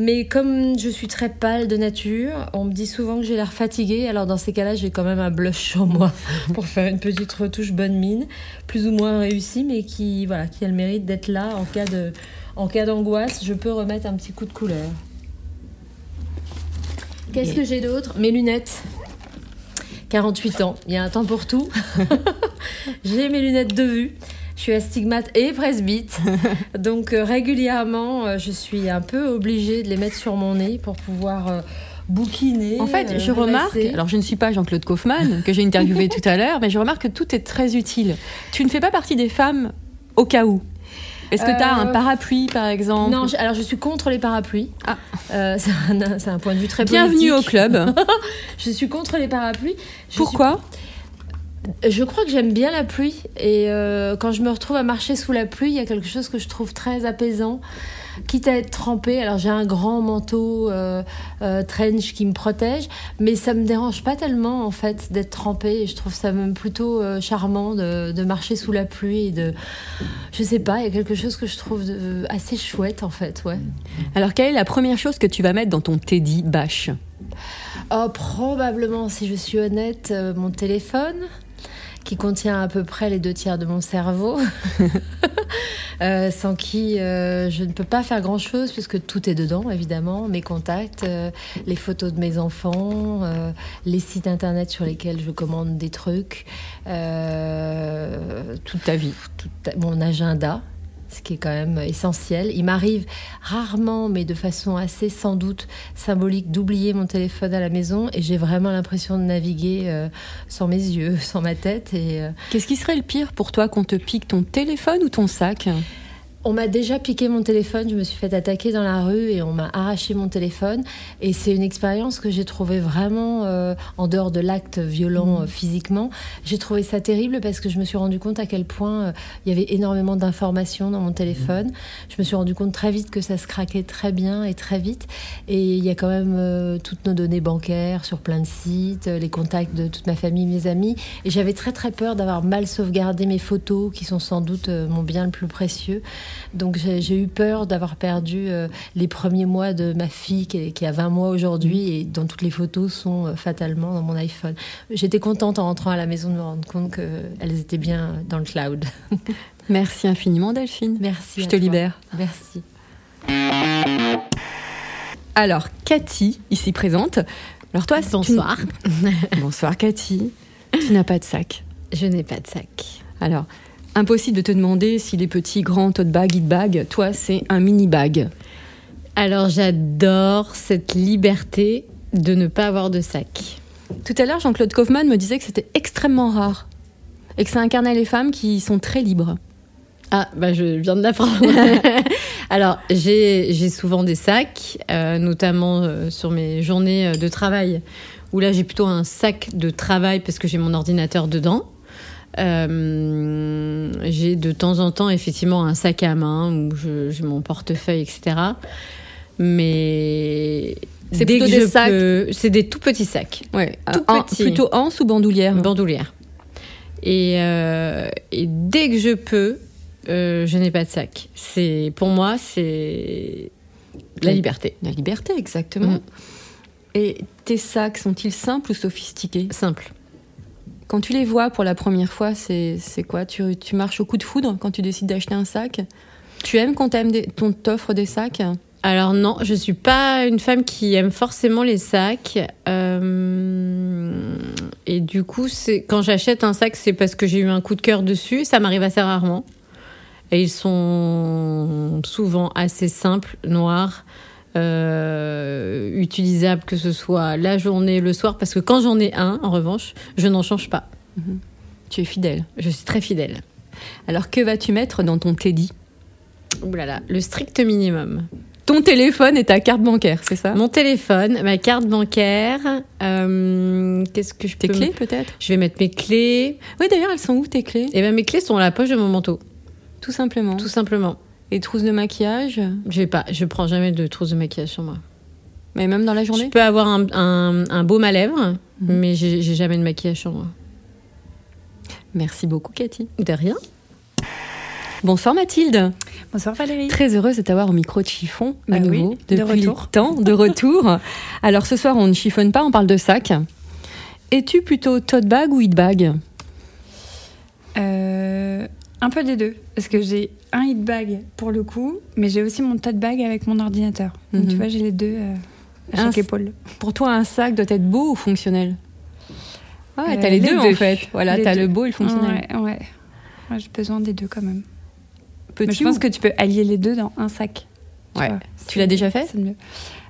Mais comme je suis très pâle de nature, on me dit souvent que j'ai l'air fatiguée. Alors dans ces cas-là, j'ai quand même un blush sur moi pour faire une petite retouche bonne mine, plus ou moins réussie, mais qui, voilà, qui a le mérite d'être là en cas de, en cas d'angoisse. Je peux remettre un petit coup de couleur. Qu'est-ce que j'ai d'autre? Mes lunettes. 48 ans, il y a un temps pour tout. j'ai mes lunettes de vue. Je suis astigmate et presbyte. donc euh, régulièrement, euh, je suis un peu obligée de les mettre sur mon nez pour pouvoir euh, bouquiner. En fait, je remarque, alors je ne suis pas Jean-Claude Kaufmann, que j'ai interviewé tout à l'heure, mais je remarque que tout est très utile. Tu ne fais pas partie des femmes au cas où est-ce que tu as un parapluie, par exemple? Non, alors je suis contre les parapluies. Ah. c'est un, point de vue très Bienvenue au club. je suis contre les parapluies. Pourquoi? Je crois que j'aime bien la pluie et euh, quand je me retrouve à marcher sous la pluie, il y a quelque chose que je trouve très apaisant, quitte à être trempée. Alors j'ai un grand manteau euh, euh, trench qui me protège, mais ça me dérange pas tellement en fait d'être trempée. Et je trouve ça même plutôt charmant de, de, marcher sous la pluie et de, je sais pas, il y a quelque chose que je trouve assez chouette en fait, ouais. Alors quelle est la première chose que tu vas mettre dans ton Teddy Bâche Oh, probablement, si je suis honnête, mon téléphone qui contient à peu près les deux tiers de mon cerveau. euh, sans qui euh, je ne peux pas faire grand-chose puisque tout est dedans, évidemment, mes contacts, euh, les photos de mes enfants, les sites internet sur lesquels je commande des trucs, toute ta vie, toute ta- mon agenda. Ce qui est quand même essentiel. Il m'arrive rarement, mais de façon assez sans doute symbolique, d'oublier mon téléphone à la maison et j'ai vraiment l'impression de naviguer euh, sans mes yeux, sans ma tête. Et euh, Qu'est-ce qui serait le pire pour toi qu'on te pique ton téléphone ou ton sac? On m'a déjà piqué mon téléphone, je me suis fait attaquer dans la rue et on m'a arraché mon téléphone. Et c'est une expérience que j'ai trouvée vraiment, euh, en dehors de l'acte violent euh, physiquement, j'ai trouvé ça terrible parce que je me suis rendu compte à quel point euh, il y avait énormément d'informations dans mon téléphone. Je me suis rendu compte très vite que ça se craquait très bien et très vite. Et il y a quand même toutes nos données bancaires sur plein de sites, les contacts de toute ma famille, mes amis. Et j'avais très très peur d'avoir mal sauvegardé mes photos, qui sont sans doute mon bien le plus précieux. Donc j'ai eu peur d'avoir perdu euh, les premiers mois de ma fille qui, qui a 20 mois aujourd'hui et dont toutes les photos sont euh, fatalement dans mon iPhone. J'étais contente en rentrant à la maison de me rendre compte qu'elles étaient bien dans le cloud. Merci infiniment Delphine. Merci. Je à te toi. libère. Merci. Alors, Cathy, ici présente. Alors toi, c'est- Bonsoir. tu- Bonsoir Cathy. Tu n'as pas de sac. Je n'ai pas de sac. Alors, impossible de te demander si les petits grands tote bag, it bag, toi, c'est un mini bag. Alors j'adore cette liberté de ne pas avoir de sac. Tout à l'heure, Jean-Claude Kaufmann me disait que c'était extrêmement rare et que ça incarnait les femmes qui sont très libres. Ah, bah je viens de l'apprendre. Alors, j'ai j'ai souvent des sacs, euh, notamment euh, sur mes journées euh, de travail, où là j'ai plutôt un sac de travail parce que j'ai mon ordinateur dedans. Euh, j'ai de temps en temps effectivement un sac à main où j'ai mon portefeuille, etc. Mais C'est dès plutôt que des sacs- peux- c'est des tout petits sacs. Ouais, Tout en- plutôt anse ou bandoulière? bandoulière. Et, euh, et dès que je peux, euh, je n'ai pas de sac. C'est pour moi, c'est la liberté. La liberté, exactement. Mhm. Et tes sacs sont-ils simples ou sophistiqués? Simple. Quand tu les vois pour la première fois, c'est quoi? Tu, marches au coup de foudre quand tu décides d'acheter un sac? Tu aimes quand qu'on t'offre des sacs? Alors non, je suis pas une femme qui aime forcément les sacs. Euh, et du coup, quand j'achète un sac, c'est parce que j'ai eu un coup de cœur dessus. Ça m'arrive assez rarement. Et ils sont souvent assez simples, noirs, euh, utilisables que ce soit la journée, le soir. Parce que quand j'en ai un, en revanche, je n'en change pas. Tu es fidèle. Je suis très fidèle. Alors que vas-tu mettre dans ton Teddy? Ouh là là, le strict minimum. Ton téléphone et ta carte bancaire, c'est ça? Mon téléphone, ma carte bancaire, euh, qu'est-ce que je Tes peux clés peut-être? Je vais mettre mes clés. Oui, d'ailleurs, elles sont où tes clés? Et ben mes clés sont à la poche de mon manteau, Tout simplement. tout simplement. Et trousses de maquillage Je vais pas, je prends jamais de trousse de maquillage sur moi. Mais même dans la Je journée peux avoir un, un, un baume à lèvres, mais j'ai j'ai jamais de maquillage sur moi. Merci beaucoup, Cathy. De rien. Bonsoir Mathilde. Bonsoir Valérie. Très heureuse de t'avoir au micro de chiffon, de Ah oui, nouveau, de depuis temps, de retour. Alors ce soir, on ne chiffonne pas, on parle de sac. Es-tu plutôt tote bag ou it bag? Euh, un peu des deux, parce que j'ai un hit bag pour le coup, mais j'ai aussi mon tote bag avec mon ordinateur. Donc Mhm. tu vois, j'ai les deux euh, à chaque épaule. Pour toi, un sac doit être beau ou fonctionnel? Ah, Euh, t'as les, les deux, en fait. Voilà, t'as le beau et le fonctionnel. Ouais, ouais. Ouais, j'ai besoin des deux quand même. Mais je pense ou- que tu peux allier les deux dans un sac. tu Ouais. vois. Tu l'as déjà fait? C'est mieux.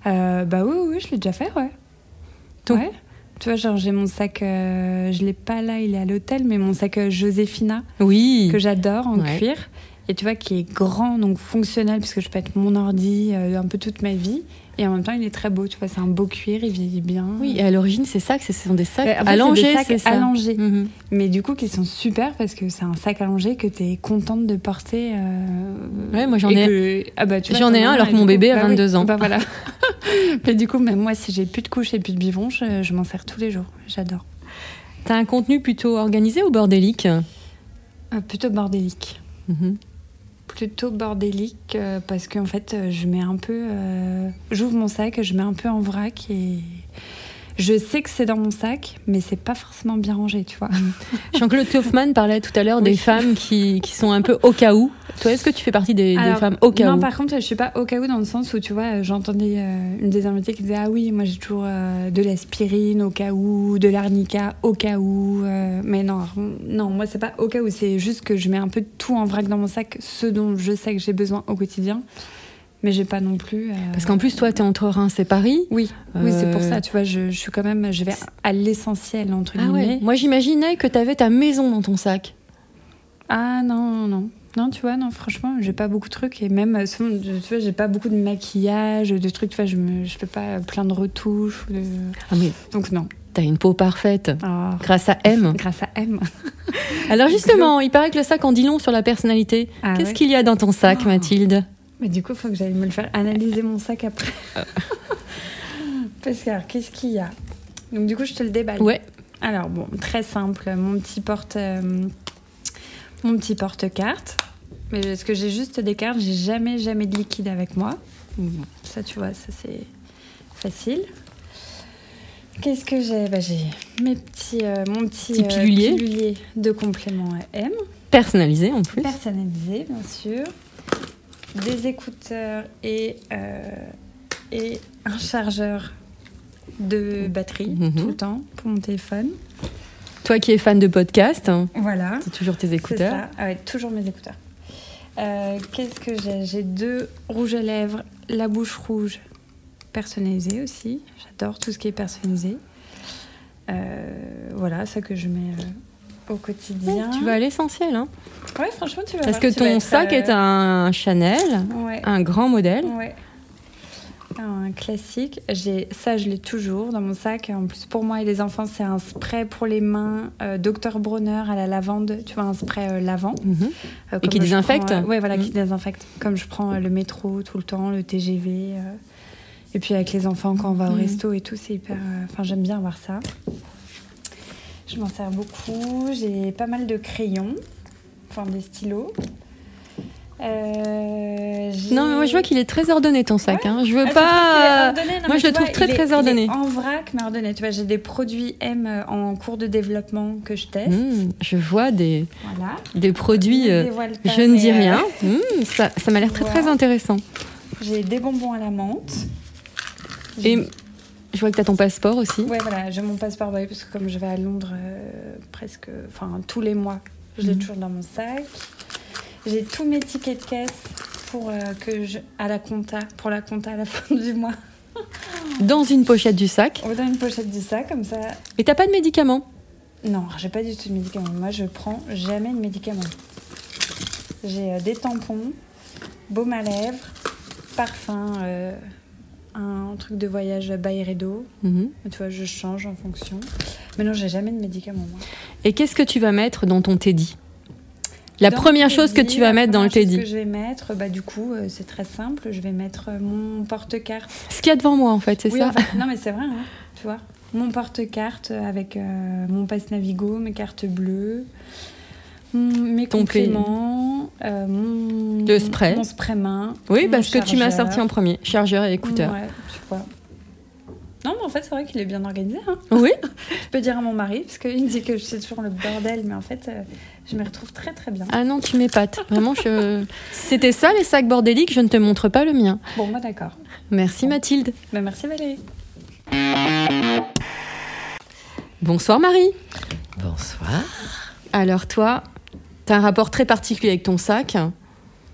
Euh, bah oui, oui, je l'ai déjà fait, ouais. Tout. Ouais. Tu vois, genre j'ai mon sac, euh, je l'ai pas là, il est à l'hôtel, mais mon sac euh, Joséphina Oui. que j'adore en Ouais. cuir et tu vois qui est grand donc fonctionnel parce que je peux être mon ordi euh, un peu toute ma vie et en même temps il est très beau tu vois c'est un beau cuir il vieillit bien Oui, et à l'origine, c'est ça, que ce sont des sacs Ouais, en fait, c'est allongés, c'est ça. allongés. Mhm. mais du coup qui sont super parce que c'est un sac allongé que tu es contente de porter euh, Ouais, moi, j'en ai- que- ah bah, j'en ai un alors que mon coup, bébé a bah oui, 22 ans. bah voilà mais du coup même moi si j'ai plus de couches et plus de bivons je, je m'en sers tous les jours j'adore T'as un contenu plutôt organisé ou bordélique? Euh, plutôt bordélique Mhm. Plutôt bordélique euh, parce qu'en fait euh, je mets un peu euh, j'ouvre mon sac je mets un peu en vrac et Je sais que c'est dans mon sac, mais c'est pas forcément bien rangé, tu vois. Jean-Claude Kaufmann parlait tout à l'heure des femmes qui, qui sont un peu au cas où. Toi, est-ce que tu fais partie des, femmes au cas non, où par contre, je suis pas au cas où dans le sens où, tu vois, j'entendais euh, une des invitées qui disait Ah oui, moi j'ai toujours euh, de l'aspirine au cas où, de l'arnica au cas où. euh, mais non, non, moi c'est pas au cas où, c'est juste que je mets un peu tout en vrac dans mon sac, ce dont je sais que j'ai besoin au quotidien. Mais j'ai pas non plus. euh, Parce qu'en plus, toi, tu es entre Reims et Paris. Oui, oui, c'est pour Euh, ça, tu vois, je, je suis quand même, je vais à l'essentiel, entre Ah ouais. guillemets. Moi, j'imaginais que tu avais ta maison dans ton sac. Ah non, non. Non, tu vois, non, franchement, j'ai pas beaucoup de trucs. Et même, euh, tu vois, j'ai pas beaucoup de maquillage, de trucs, tu vois, je, me, je fais pas plein de retouches. ou de- Ah, mais Donc non. t'as une peau parfaite. Ah, Grâce à M. grâce à M. Alors justement, il paraît que le sac en dit long sur la personnalité. Ah Qu'est-ce ouais qu'il y a dans ton sac, Oh. Mathilde? Mais du coup, il faut que j'aille me le faire analyser mon sac après. Parce que, alors, qu'est-ce qu'il y a? Donc, du coup, je te le déballe. Ouais. Alors, bon, très simple. Mon petit porte... euh, mon petit porte-carte. Mais est-ce que j'ai juste des cartes J'ai jamais, jamais de liquide avec moi. Ça, tu vois, ça, c'est facile. Qu'est-ce que j'ai? Bah, J'ai mes petits, euh, mon petit, Petit pilulier. pilulier de complément M. Personnalisé en plus. Personnalisé, bien sûr. Des écouteurs et, euh, et un chargeur de batterie Mhm. tout le temps pour mon téléphone. Toi qui es fan de podcast, hein, Voilà. c'est toujours tes écouteurs. ça. Ah ouais, toujours mes écouteurs. Euh, Qu'est-ce que j'ai? J'ai deux rouges à lèvres, la bouche rouge personnalisée aussi. J'adore tout ce qui est personnalisé. Euh, voilà, ça que je mets au quotidien. Tu vas à l'essentiel. Hein. Ouais, franchement, tu vas Parce voir, que ton sac euh, est un Chanel, Ouais. un grand modèle. Ouais. Un classique. J'ai ça, je l'ai toujours dans mon sac. En plus, pour moi et les enfants, c'est un spray pour les mains, euh, Dr Bronner à la lavande. Tu vois, un spray euh, lavant. Mhm. Euh, Et qui désinfecte euh, Ouais, voilà, qui Mhm. désinfecte. Comme je prends euh, le métro tout le temps, le TGV. euh, et puis avec les enfants, quand on va au Mhm. resto et tout, c'est hyper. euh, Enfin, j'aime bien avoir ça. Je m'en sers beaucoup. J'ai pas mal de crayons, enfin des stylos. Euh, Non, mais moi je vois qu'il est très ordonné ton sac. Hein. Je veux ah, pas. ordonné Non, moi, je le trouve très, très est ordonné. En vrac, mais ordonné. Tu vois, j'ai des produits M en cours de développement que je teste. Mmh, je vois des, Voilà. des produits. Je ne euh, pas, je ne dis euh, rien. Mmh, ça ça m'a l'air très très intéressant. J'ai des bonbons à la menthe. Et je vois que tu as ton passeport aussi. Ouais, voilà, j'ai mon passeport bah oui, parce que comme je vais à Londres euh, presque, enfin tous les mois, je l'ai Mhm. toujours dans mon sac. J'ai tous mes tickets de caisse pour euh, que je à la compta, pour la compta à la fin du mois. Dans une pochette du sac. Dans une pochette du sac comme ça. Et t'as pas de médicaments? Non, j'ai pas du tout de médicaments. Moi, je prends jamais de médicaments. J'ai euh, des tampons, baume à lèvres, parfum, un truc de voyage Byredo. Mhm. Tu vois, je change en fonction. Mais non, j'ai jamais de médicaments, moi. Et qu'est-ce que tu vas mettre dans ton teddy? La Dans première chose que tu vas mettre dans le teddy. que je vais mettre, bah du coup, euh, c'est très simple. Je vais mettre euh, mon porte-carte. Ce qu'il y a devant moi en fait, c'est Oui, ça en fait, non, mais c'est vrai, hein, tu vois. Mon porte-carte avec euh, mon passe Navigo, mes cartes bleues, mes Ton compléments, euh, mon, Le spray. mon spray main. Oui, mon parce que tu m'as sorti en premier. Chargeur et écouteur. Ouais. Non, mais en fait, c'est vrai qu'il est bien organisé. Hein. Oui Je peux dire à mon mari, parce qu'il me dit que je suis toujours le bordel, mais en fait, euh, je me retrouve très très bien. Ah non, tu m'épates. Vraiment, je... c'était ça les sacs bordéliques, je ne te montre pas le mien. Bon, moi d'accord. Merci Mathilde. Bah, merci Valérie. Bonsoir Marie. Bonsoir. Alors toi, tu as un rapport très particulier avec ton sac.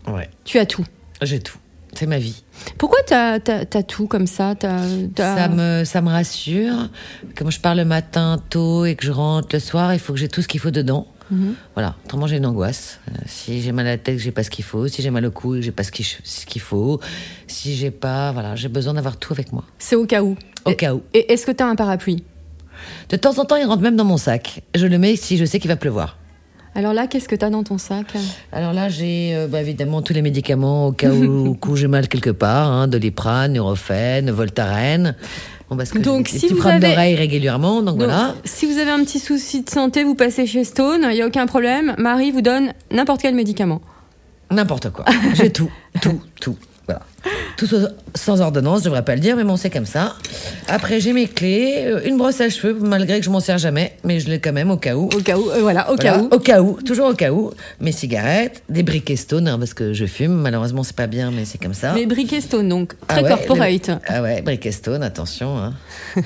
Ouais, Tu as tout. j'ai tout. C'est ma vie. Pourquoi tu as, tout comme ça? T'as- t'as- Ça me, ça me rassure. Comme je pars le matin tôt et que je rentre le soir, il faut que j'ai tout ce qu'il faut dedans. Mhm. Voilà, autrement j'ai une angoisse. Euh, si j'ai mal à la tête, j'ai pas ce qu'il faut. Si j'ai mal au cou, j'ai pas ce qu'il faut. Si j'ai pas, voilà, j'ai besoin d'avoir tout avec moi. C'est au cas où. Au Et- cas où. Et est-ce que tu as un parapluie? De temps en temps, il rentre même dans mon sac. Je le mets si je sais qu'il va pleuvoir. Alors là, qu'est-ce que tu as dans ton sac? Alors là, j'ai euh, bah, évidemment tous les médicaments au cas où, coup j'ai mal quelque part, hein, Doliprane, Nurofen, Voltaren. Bon, parce que Donc, si vous avez- d'oreille régulièrement, donc, Donc, voilà. Si vous avez un petit souci de santé, vous passez chez Stone, il n'y a aucun problème. Marie vous donne n'importe quel médicament. N'importe quoi. J'ai tout, tout, tout. Voilà. Tout sans- ordonnance, je devrais pas le dire, mais bon, c'est comme ça. Après, j'ai mes clés, euh, une brosse à cheveux, malgré que je m'en sers jamais, mais je l'ai quand même au cas où. Au cas où, euh, voilà, au cas Voilà, où. Au cas où, toujours au cas où. Mes cigarettes, des briquets stone, hein, parce que je fume. Malheureusement, c'est pas bien, mais c'est comme ça. Mais briquet stone, donc Ah très ouais, corporate. Ah ouais, briquet stone, attention. hein.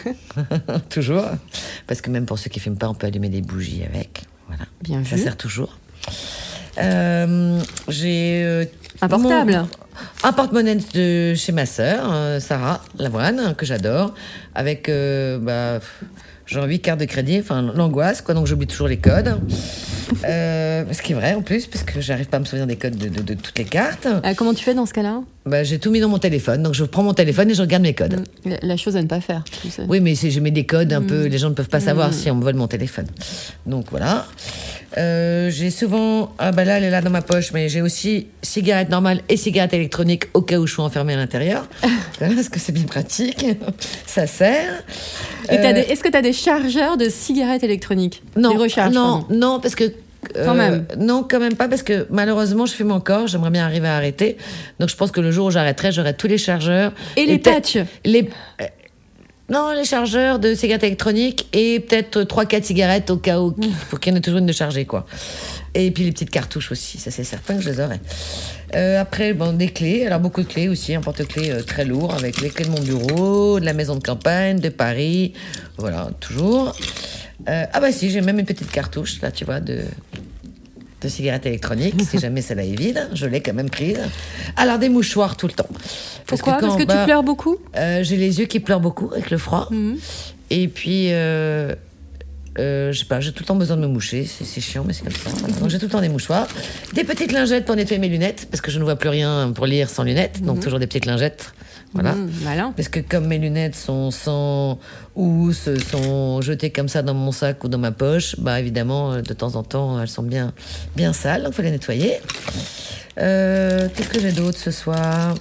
toujours. Parce que même pour ceux qui fument pas, on peut allumer des bougies avec. Voilà. Bien Ça vu. sert toujours. Euh, j'ai euh, Un portable. mon- un porte-monnaie de chez ma sœur, euh, Sarah Lavoine, que j'adore, avec euh, bah, genre 8 cartes de crédit, enfin l'angoisse, quoi, donc j'oublie toujours les codes. Euh, ce qui est vrai en plus, parce que j'arrive pas à me souvenir des codes de, de- de toutes les cartes. Euh, comment tu fais dans ce cas-là? Bah, j'ai tout mis dans mon téléphone, donc je prends mon téléphone et je regarde mes codes. la, la chose à ne pas faire. tu sais. Oui, mais si je mets des codes un peu, Mm. les gens ne peuvent pas savoir Mm. si on me vole mon téléphone. Donc voilà. Euh, j'ai souvent, ah bah là, elle est là dans ma poche, mais j'ai aussi cigarette normale et cigarette électronique au cas où je suis enfermée à l'intérieur, parce que c'est bien pratique, ça sert. Euh, est-ce que tu as des chargeurs de cigarettes électroniques? Non, Des recharges, non, pardon. non, parce que. euh, Quand même. Non, quand même pas, parce que malheureusement, je fume encore. J'aimerais bien arriver à arrêter. Donc, je pense que le jour où j'arrêterai, j'aurai tous les chargeurs. Et les patchs Les. Non, les chargeurs de cigarettes électroniques et peut-être 3-4 cigarettes au cas où, pour qu'il y en ait toujours une de chargée, quoi. Et puis les petites cartouches aussi, ça c'est certain que je les aurai. Euh, après, bon, des clés, alors beaucoup de clés aussi, un porte-clés euh, très lourd avec les clés de mon bureau, de la maison de campagne, de Paris, voilà, toujours. Euh, ah bah si, j'ai même une petite cartouche, là, tu vois, de, de cigarettes électroniques, si jamais celle-là est vide, je l'ai quand même prise. Alors des mouchoirs tout le temps. Pourquoi Parce que tu pleures beaucoup euh, J'ai les yeux qui pleurent beaucoup avec le froid. Et puis, euh, euh, je sais pas, j'ai tout le temps besoin de me moucher. C'est c'est chiant, mais c'est comme ça. Donc j'ai tout le temps des mouchoirs. Des petites lingettes pour nettoyer mes lunettes, parce que je ne vois plus rien pour lire sans lunettes. Donc Mhm. toujours des petites lingettes. Voilà. Mmh, malin. Parce que comme mes lunettes sont sans housse, sont jetées comme ça dans mon sac ou dans ma poche, bah évidemment, euh, de temps en temps, elles sont bien, bien sales, donc il faut les nettoyer. Euh, Qu'est-ce que j'ai d'autre ce soir?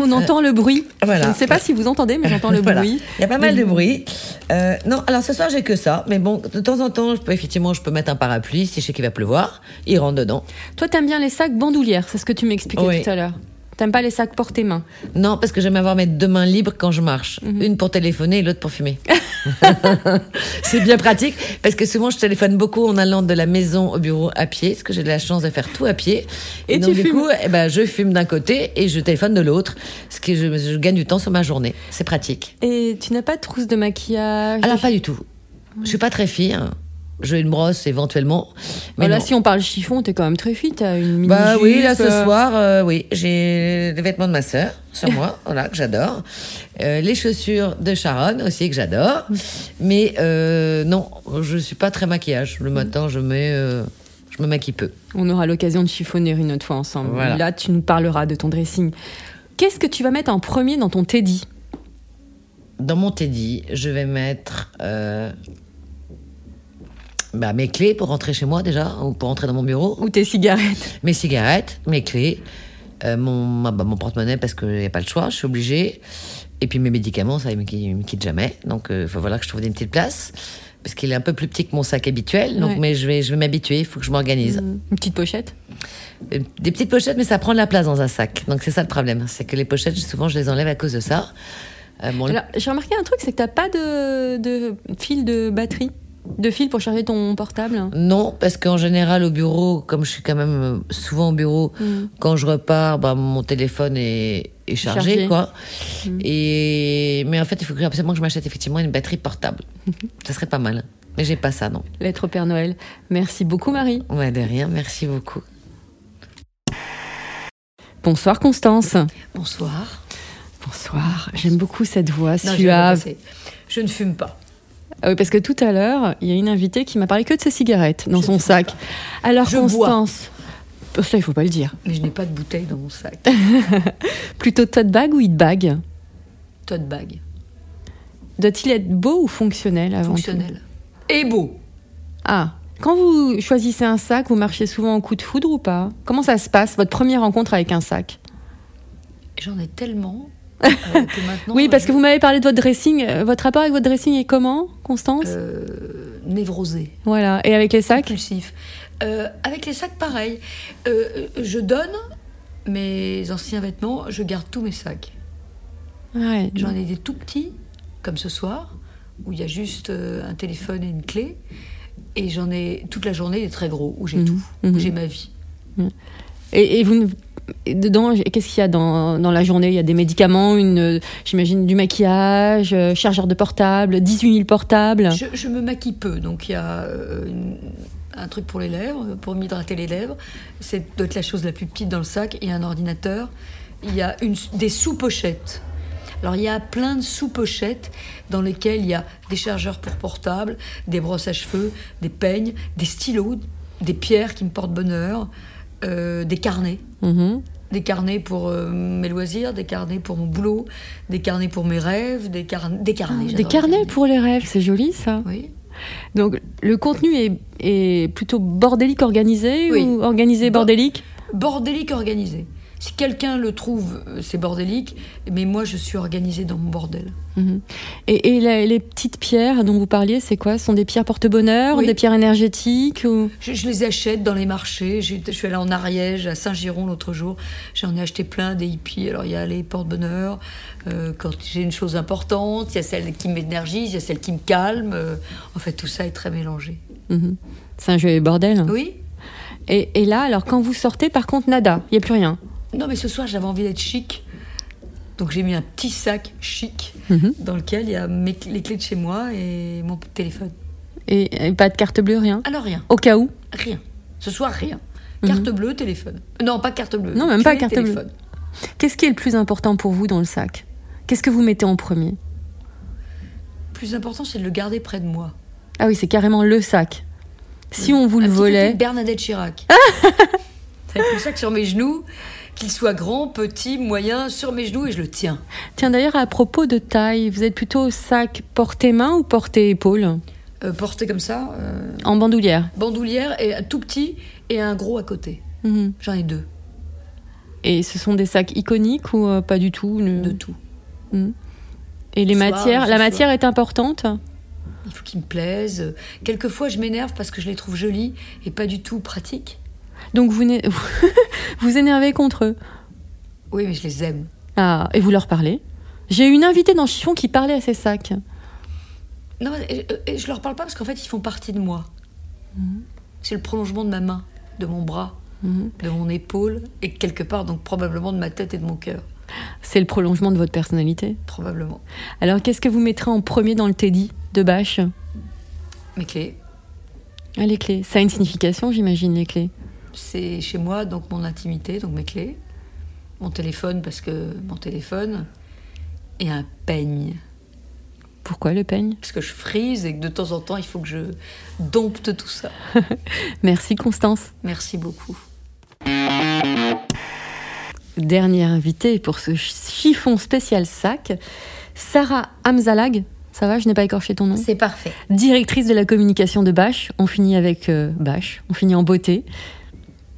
On entend le bruit. voilà. Je ne sais pas si vous entendez, mais j'entends le Voilà. bruit. Il y a pas mal de bruit. Euh, non, alors ce soir j'ai que ça, mais bon, de temps en temps, je peux effectivement, je peux mettre un parapluie si je sais qu'il va pleuvoir. Il rentre dedans. Toi, t'aimes bien les sacs bandoulières, c'est ce que tu m'expliquais Oui. tout à l'heure. T'aimes pas les sacs portés main Non, parce que j'aime avoir mes deux mains libres quand je marche. Mhm. Une pour téléphoner et l'autre pour fumer. c'est bien pratique parce que souvent je téléphone beaucoup en allant de la maison au bureau à pied, parce que j'ai de la chance de faire tout à pied. Et donc tu du fumes. coup, eh ben, je fume d'un côté et je téléphone de l'autre, ce qui je, je gagne du temps sur ma journée. C'est pratique. Et tu n'as pas de trousse de maquillage? Alors pas du tout. Je suis pas très fine. J'ai une brosse éventuellement. Mais là, si on parle chiffon, t'es quand même très fit. Une mini Bah oui, là ce euh, soir, euh, oui, j'ai les vêtements de ma sœur sur moi, voilà que j'adore, Euh, les chaussures de Sharon aussi que j'adore, mais euh, non, je suis pas très maquillage. Le matin, je mets, je me maquille peu. On aura l'occasion de chiffonner une autre fois ensemble. Voilà. Là, tu nous parleras de ton dressing. Qu'est-ce que tu vas mettre en premier dans ton teddy? Dans mon teddy, je vais mettre bah, mes clés pour rentrer chez moi déjà, ou pour rentrer dans mon bureau. Ou tes cigarettes. Mes cigarettes, mes clés, euh, mon, bah, mon porte-monnaie parce qu'il n'y a pas le choix, je suis obligée. Et puis mes médicaments, ça, ils me, ils me quittent jamais. Donc il faut voilà que je trouve une petite place. Parce qu'il est un peu plus petit que mon sac habituel. Donc, Ouais. mais je vais, je vais m'habituer, il faut que je m'organise. Une petite pochette Euh, Des petites pochettes, mais ça prend de la place dans un sac. Donc c'est ça le problème. C'est que les pochettes, souvent, je les enlève à cause de ça. Euh, bon, Alors, j'ai remarqué un truc, c'est que t'as pas de, de fil de batterie, de fil pour charger ton portable. Non, parce qu'en général, au bureau, comme je suis quand même euh, souvent au bureau, Mm. quand je repars, bah, mon téléphone est, est chargé, Chargé. quoi. Mm. Et... Mais en fait, il faut absolument que je m'achète effectivement une batterie portable. ça serait pas mal. Mais j'ai pas ça, non. Lettre au Père Noël. Merci beaucoup, Marie. Ouais, de rien, merci beaucoup. Bonsoir, Constance. Bonsoir. Bonsoir. J'aime beaucoup cette voix Non, suave. Je ne fume pas. Ah oui, parce que tout à l'heure, il y a une invitée qui m'a parlé que de ses cigarettes dans son sac. Alors, Je bois. Constance. Ça, il faut pas le dire. Mais je n'ai pas de bouteille dans mon sac. Plutôt tote bag ou hit bag Tote bag. Doit-il être beau ou fonctionnel avant tout Fonctionnel. Et beau. Ah, quand vous choisissez un sac, vous marchez souvent en coup de foudre ou pas? Comment ça se passe, votre première rencontre avec un sac? J'en ai tellement. Oui, parce que vous m'avez parlé de votre dressing. Euh, Votre rapport avec votre dressing est comment, Constance Euh, névrosé. Voilà. Et avec les sacs Compulsif. Euh, avec les sacs, pareil. Euh, je donne mes anciens vêtements, je garde tous mes sacs. Ouais. J'en ai des tout petits, comme ce soir, où il y a juste euh, un téléphone et une clé. Et j'en ai toute la journée des très gros, où j'ai Mhm. tout, où j'ai ma vie. Et, et vous, ne- et dedans, qu'est-ce qu'il y a dans, dans la journée? Il y a des médicaments, une, j'imagine du maquillage, euh, chargeur de portable, 18 000 portables. Je, me maquille peu, donc il y a euh, un truc pour les lèvres, pour m'hydrater les lèvres. C'est doit être la chose la plus petite dans le sac. Il y a un ordinateur. Il y a une, des sous-pochettes. Alors il y a plein de sous-pochettes dans lesquelles il y a des chargeurs pour portable, des brosses à cheveux, des peignes, des stylos, des pierres qui me portent bonheur, euh, des carnets. Mhm. Des carnets pour euh, mes loisirs, des carnets pour mon boulot, des carnets pour mes rêves, des, car- des carnets. Des j'adore carnets pour les rêves, c'est joli ça. Oui. Donc le contenu est, est plutôt bordélique organisé Oui. ou organisé bordélique? Bordélique organisé. Si quelqu'un le trouve, euh, c'est bordélique, mais moi je suis organisée dans mon bordel. Mhm. Et, et la- les petites pierres dont vous parliez, c'est quoi? Ce sont des pierres porte-bonheur, Oui. des pierres énergétiques ou... Je, je les achète dans les marchés. Je suis allée en Ariège, à Saint-Giron l'autre jour. J'en ai acheté plein des hippies. Alors il y a les porte-bonheur. euh, quand j'ai une chose importante, il y a celle qui m'énergise, il y a celle qui me calme. euh, en fait, tout ça est très mélangé. Mhm. C'est un jeu bordel. Oui. Et, et là, alors quand vous sortez, par contre, nada, il n'y a plus rien. Non, mais ce soir, j'avais envie d'être chic. Donc j'ai mis un petit sac chic Mhm. dans lequel il y a mes les clés de chez moi et mon téléphone. Et, et pas de carte bleue, rien? Alors rien. Au cas où? Rien. Ce soir, rien. Mhm. Carte bleue, téléphone. Non, pas carte bleue. Non, même pas carte bleue. Qu'est-ce qui est le plus important pour vous dans le sac? Qu'est-ce que vous mettez en premier? Plus important, c'est de le garder près de moi. Ah oui, c'est carrément le sac. Si on vous Un le volait. Bernadette Chirac. c'est le sac sur mes genoux, qu'il soit grand, petit, moyen, sur mes genoux et je le tiens. Tiens, d'ailleurs, à propos de taille, vous êtes plutôt sac porté-main ou porté-épaule Euh, porté comme ça, euh, En bandoulière. bandoulière et un tout petit et un gros à côté. Mhm. J'en ai deux. Et ce sont des sacs iconiques ou euh, pas du tout De tout. Mhm. Et les soir, matières La matière est importante? Il faut qu'ils me plaisent. Quelquefois, je m'énerve parce que je les trouve jolis et pas du tout pratiques. Donc vous vous énervez contre eux Oui, mais je les aime. Ah, et vous leur parlez? J'ai une invitée dans Chiffon qui parlait à ces sacs. Non, mais, euh, euh, je leur parle pas parce qu'en fait, ils font partie de moi. Mhm. C'est le prolongement de ma main, de mon bras, de mon épaule et quelque part, donc probablement de ma tête et de mon cœur. C'est le prolongement de votre personnalité? Probablement. Alors qu'est-ce que vous mettrez en premier dans le Teddy de Bâche? Mes clés, Ah, les clés. Ça a une signification, j'imagine, les clés. C'est chez moi, donc mon intimité, donc mes clés. Mon téléphone, parce que mon téléphone. Et un peigne. Pourquoi le peigne? Parce que je frise et que de temps en temps, il faut que je dompte tout ça. Merci Constance. Merci beaucoup. Dernière invitée pour ce chiffon spécial sac, Sarah Hamzalag. Ça va, je n'ai pas écorché ton nom? C'est parfait. Directrice de la communication de Bâche. On finit avec euh, Bâche. On finit en beauté.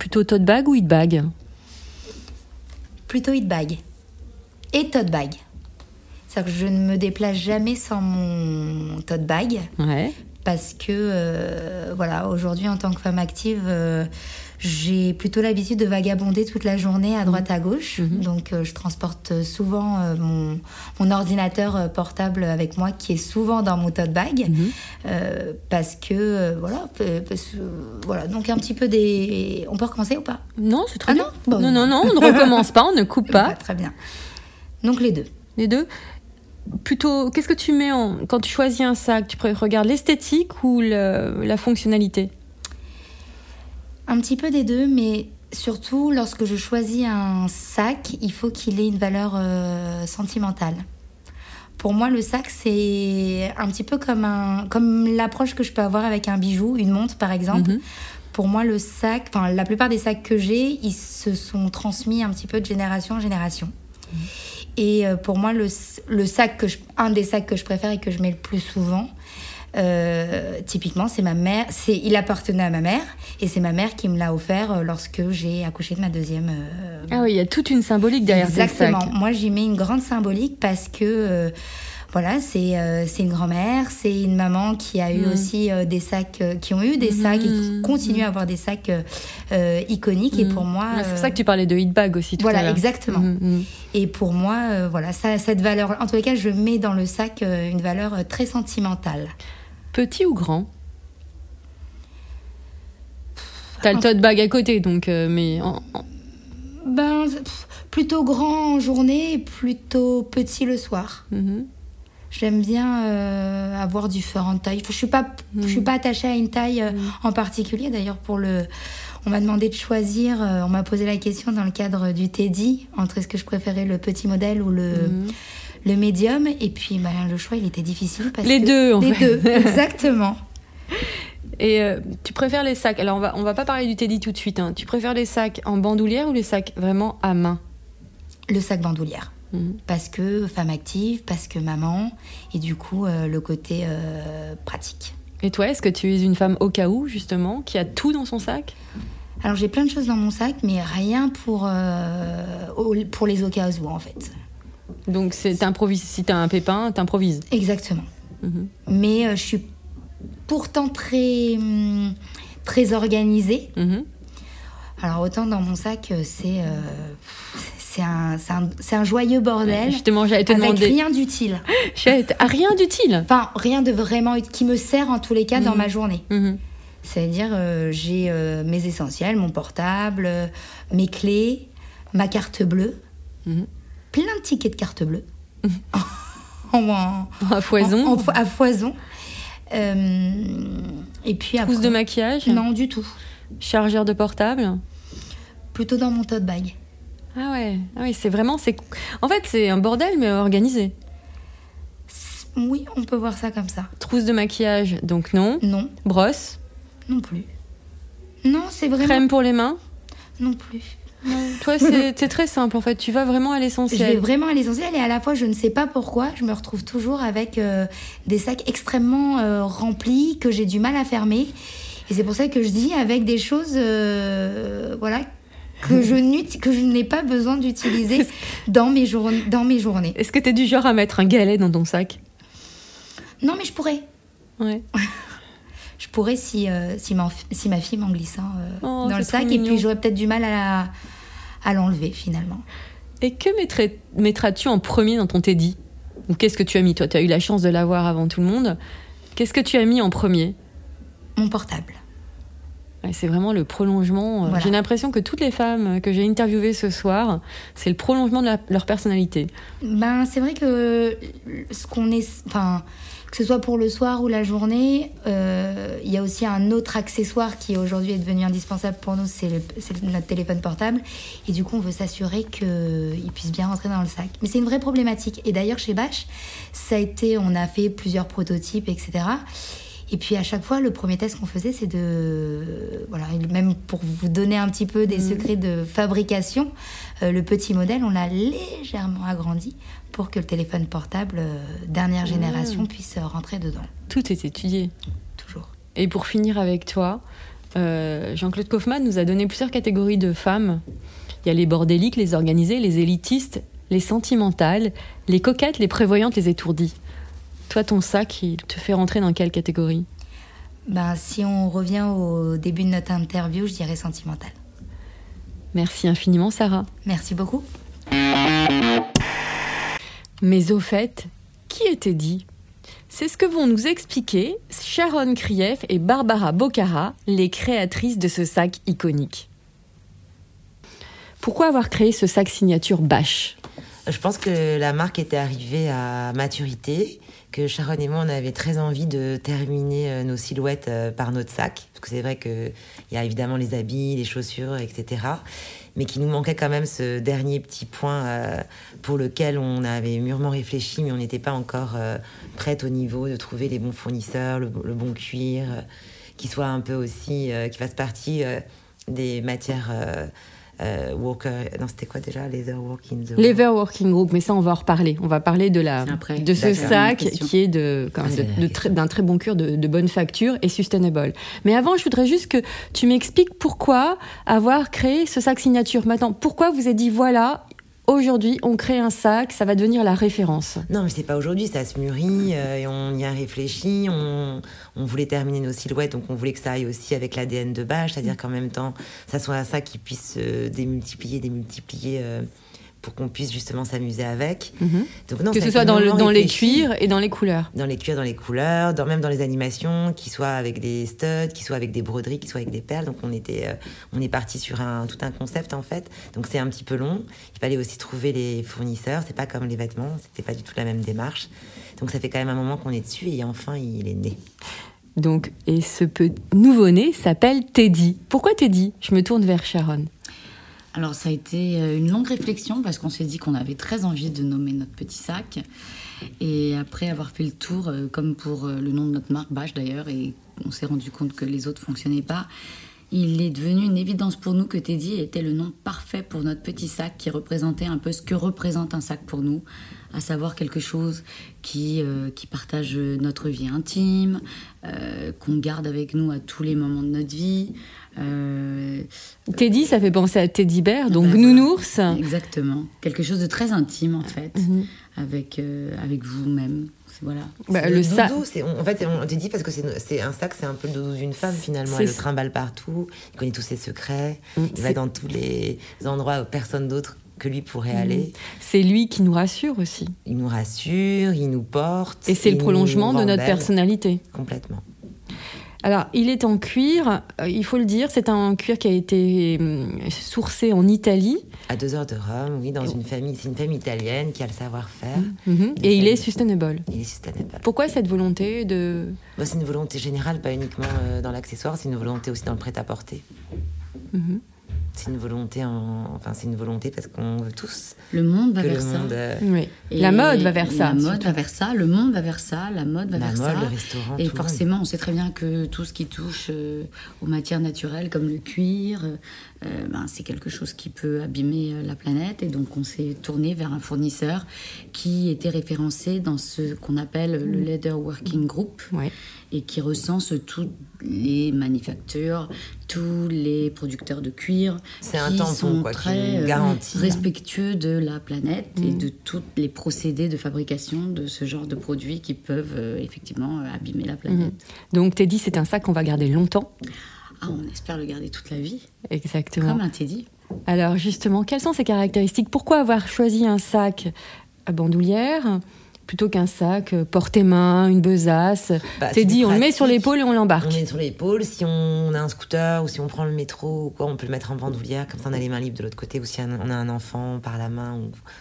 Plutôt tote bag ou hit bag Plutôt hit bag. Et tote bag. C'est-à-dire que je ne me déplace jamais sans mon tote bag. Ouais. Parce que, euh, voilà, aujourd'hui, en tant que femme active, euh, j'ai plutôt l'habitude de vagabonder toute la journée à droite à gauche. Donc, euh, je transporte souvent euh, mon, mon ordinateur euh, portable avec moi, qui est souvent dans mon tote bag. Euh, parce que, voilà, parce voilà, donc un petit peu des. On peut recommencer ou pas? Non, c'est très Ah bien. non? Bon. Non, non, non, on ne recommence pas, on ne coupe pas. Très bien. Donc, les deux. Les deux Plutôt, qu'est-ce que tu mets en, quand tu choisis un sac Tu regardes l'esthétique ou le- la fonctionnalité? Un petit peu des deux, mais surtout lorsque je choisis un sac, il faut qu'il ait une valeur euh, sentimentale. Pour moi, le sac, c'est un petit peu comme, un, comme l'approche que je peux avoir avec un bijou, une montre par exemple. Pour moi, le sac, enfin, la plupart des sacs que j'ai, ils se sont transmis un petit peu de génération en génération. Et euh, pour moi, le, le sac que je, un des sacs que je préfère et que je mets le plus souvent, euh, typiquement, c'est ma mère. C'est, il appartenait à ma mère et c'est ma mère qui me l'a offert euh, lorsque j'ai accouché de ma deuxième. euh, Ah oui, il y a toute une symbolique derrière ces Exactement. Moi, j'y mets une grande symbolique parce que euh, voilà, c'est une grand-mère, c'est une maman qui a eu Mm. aussi des sacs, qui ont eu des sacs et qui Mm. continuent à avoir des sacs iconiques. Et pour moi, c'est pour ça que tu parlais de hit bag aussi tout voilà, exactement. Et pour moi, voilà, ça, cette valeur, en tous les cas, je mets dans le sac une valeur très sentimentale. Petit ou grand? T'as le tote bag à côté, donc, euh, mais en- en- Ben, pff, plutôt grand en journée et plutôt petit le soir. Mhm. J'aime bien euh, avoir différentes tailles. Je suis pas, je suis pas attachée à une taille euh, en particulier. D'ailleurs, pour le, on m'a demandé de choisir. on m'a posé la question dans le cadre du Teddy entre est-ce que je préférais le petit modèle ou le le médium. Et puis, ben, le choix, il était difficile parce Les que- deux, en les fait. deux, exactement. Et euh, tu préfères les sacs Alors, on va, on va pas parler du Teddy tout de suite. hein. Tu préfères les sacs en bandoulière ou les sacs vraiment à main? Le sac bandoulière. Mhm. Parce que femme active, parce que maman, et du coup, euh, le côté euh, pratique. Et toi, est-ce que tu es une femme au cas où, justement, qui a tout dans son sac? Alors j'ai plein de choses dans mon sac, mais rien pour, pour les au cas où en fait. Donc, si t'as un pépin, t'improvises. Exactement. Mhm. Mais euh, je suis pourtant très, hum, très organisée. Mhm. Alors autant dans mon sac, euh, c'est euh, c'est un, c'est un, joyeux bordel. Justement, j'allais te avec demander. rien d'utile. Ah, rien d'utile Enfin, rien de vraiment qui me sert en tous les cas dans Mhm. ma journée. C'est-à-dire, euh, j'ai mes essentiels, mon portable, mes clés, ma carte bleue. Plein de tickets de carte bleue. en, en- À foison en- à foison. Euh, et puis après. Trousse de maquillage? Non, du tout. Chargeur de portable? Plutôt dans mon tote bag. Ah ouais, ah oui, c'est vraiment. c'est En fait, c'est un bordel, mais organisé. Oui, on peut voir ça comme ça. Trousse de maquillage, donc non. Non. Brosse? Non plus. Non, c'est vraiment. Crème pour les mains? Non plus. Toi, c'est très simple en fait. Tu vas vraiment à Je vais l'essentiel. vraiment à l'essentiel et à la fois, je ne sais pas pourquoi, je me retrouve toujours avec euh, des sacs extrêmement euh, remplis que j'ai du mal à fermer. Et c'est pour ça que je dis avec des choses, euh, voilà, que je, que je n'ai pas besoin d'utiliser dans, mes dans mes journées. Est-ce que t'es du genre à mettre un galet dans ton sac? Non, mais je pourrais. Ouais. Je pourrais si, euh, si, ma, si ma fille m'en glissant euh, Oh, dans le sac. Et puis j'aurais peut-être du mal à, à l'enlever finalement. Et que mettras-tu en premier dans ton Teddy? Ou qu'est-ce que tu as mis Toi, tu as eu la chance de l'avoir avant tout le monde. Qu'est-ce que tu as mis en premier? Mon portable. Ouais, c'est vraiment le prolongement. euh, Voilà. J'ai l'impression que toutes les femmes que j'ai interviewées ce soir, c'est le prolongement de la- leur personnalité. Ben, c'est vrai que ce qu'on est, enfin, que ce soit pour le soir ou la journée, euh, il y a aussi un autre accessoire qui aujourd'hui est devenu indispensable pour nous, c'est notre téléphone portable. Et du coup, on veut s'assurer qu'il puisse bien rentrer dans le sac. Mais c'est une vraie problématique. Et d'ailleurs, chez Bash, ça a été, on a fait plusieurs prototypes, etc. Et puis à chaque fois, le premier test qu'on faisait, c'est de, voilà, même pour vous donner un petit peu des secrets de fabrication, euh, le petit modèle, on l'a légèrement agrandi pour que le téléphone portable euh, dernière génération puisse euh, rentrer dedans. Tout est étudié. Toujours. Et pour finir avec toi, euh, Jean-Claude Kaufmann nous a donné plusieurs catégories de femmes. Il y a les bordéliques, les organisées, les élitistes, les sentimentales, les coquettes, les prévoyantes, les étourdies. Toi, ton sac, il te fait rentrer dans quelle catégorie? Ben, si on revient au début de notre interview, je dirais sentimental. Merci infiniment, Sarah. Merci beaucoup. Mais au fait, qui était dit? C'est ce que vont nous expliquer Sharon Krief et Barbara Bocara, les créatrices de ce sac iconique. Pourquoi avoir créé ce sac signature Bash Je pense que la marque était arrivée à maturité, que Sharon et moi, on avait très envie de terminer euh, nos silhouettes euh, par notre sac. Parce que c'est vrai qu'il y a évidemment les habits, les chaussures, etc. Mais qu'il nous manquait quand même ce dernier petit point euh, pour lequel on avait mûrement réfléchi, mais on n'était pas encore euh, prête au niveau de trouver les bons fournisseurs, le, bon cuir, euh, qui soit un peu aussi, euh, qui fasse partie des matières. Euh, Walker, non c'était quoi déjà Leather Lever Working Group, mais ça on va en reparler. On va parler de la de ce sac qui est de Ah, c'est de- de très- d'un très bon cure, de, de bonne facture et sustainable. Mais avant, je voudrais juste que tu m'expliques pourquoi avoir créé ce sac signature. Maintenant, pourquoi vous avez dit voilà, aujourd'hui, on crée un sac, ça va devenir la référence. Non, mais c'est pas aujourd'hui, ça se mûrit, euh, et on y a réfléchi. On, on, voulait terminer nos silhouettes, donc on voulait que ça aille aussi avec l'ADN de Bâche, c'est-à-dire qu'en même temps, ça soit un sac qui puisse se démultiplier, démultiplier. Euh, pour qu'on puisse justement s'amuser avec. Mhm. Donc, que ce soit dans, le, dans les cuirs et dans les couleurs. Dans les cuirs, dans les couleurs, dans, même dans les animations, qui soient avec des studs, qui soient avec des broderies, qui soient avec des perles. Donc on était, euh, on est parti sur un, tout un concept en fait. Donc c'est un petit peu long. Il fallait aussi trouver les fournisseurs. C'est pas comme les vêtements, c'était pas du tout la même démarche. Donc ça fait quand même un moment qu'on est dessus et enfin il est né. Donc, et ce nouveau-né s'appelle Teddy. Pourquoi Teddy? Je me tourne vers Sharon. Alors ça a été euh, une longue réflexion parce qu'on s'est dit qu'on avait très envie de nommer notre petit sac. Et après avoir fait le tour, euh, comme pour euh, le nom de notre marque, Bâche d'ailleurs, et on s'est rendu compte que les autres fonctionnaient pas, il est devenu une évidence pour nous que Teddy était le nom parfait pour notre petit sac qui représentait un peu ce que représente un sac pour nous, à savoir quelque chose qui, qui partage notre vie intime, qu'on garde avec nous à tous les moments de notre vie, euh, Teddy, ça fait penser à Teddy Bear, donc nounours. Exactement. Quelque chose de très intime, en fait, mhm. avec, euh, avec vous-même. Voilà. Bah, le, doudou, c'est en fait, on te dit parce que c'est un sac, c'est un peu le doudou d'une femme finalement. Elle le trimballe partout, il connaît tous ses secrets, mm, il va dans tous les endroits où personne d'autre que lui pourrait mm. aller. C'est lui qui nous rassure aussi. Il nous rassure, il nous porte. Et c'est le prolongement de notre personnalité. Complètement. Alors, il est en cuir, euh, il faut le dire, c'est un cuir qui a été hum, sourcé en Italie. À deux heures de Rome, oui, dans une famille, c'est une famille italienne qui a le savoir-faire. Mmh, mmh. Et il est sustainable. Il est sustainable. Pourquoi cette volonté de... Bah, c'est une volonté générale, pas uniquement euh, dans l'accessoire, c'est une volonté aussi dans le prêt-à-porter. Mmh c'est une volonté enfin c'est une volonté parce qu'on veut tous le monde va vers ça. euh, oui. la mode va vers ça la mode va vers ça le monde va vers ça la mode va vers ça. le restaurant et forcément on sait très bien que tout ce qui touche euh, aux matières naturelles comme le cuir euh, ben, c'est quelque chose qui peut abîmer la planète. Et donc on s'est tourné vers un fournisseur qui était référencé dans ce qu'on appelle le mm. Leather Working Group et qui recense toutes les manufactures, tous les producteurs de cuir. C'est un tampon, quoi, très euh, garantie, respectueux de la planète et mm. de tous les procédés de fabrication de ce genre de produits qui peuvent euh, effectivement euh, abîmer la planète. Mm. Donc Teddy, c'est un sac qu'on va garder longtemps. Ah, on espère le garder toute la vie. Exactement. Comme un Teddy. Alors justement, quelles sont ses caractéristiques? Pourquoi avoir choisi un sac à bandoulière? Plutôt qu'un sac euh, porte-main, une besace. Bah, c'est dit, on le met sur l'épaule et on l'embarque. On le met sur l'épaule. Si on a un scooter ou si on prend le métro ou quoi, on peut le mettre en bandoulière. Comme ça, on a les mains libres de l'autre côté. Ou si on a un enfant par la main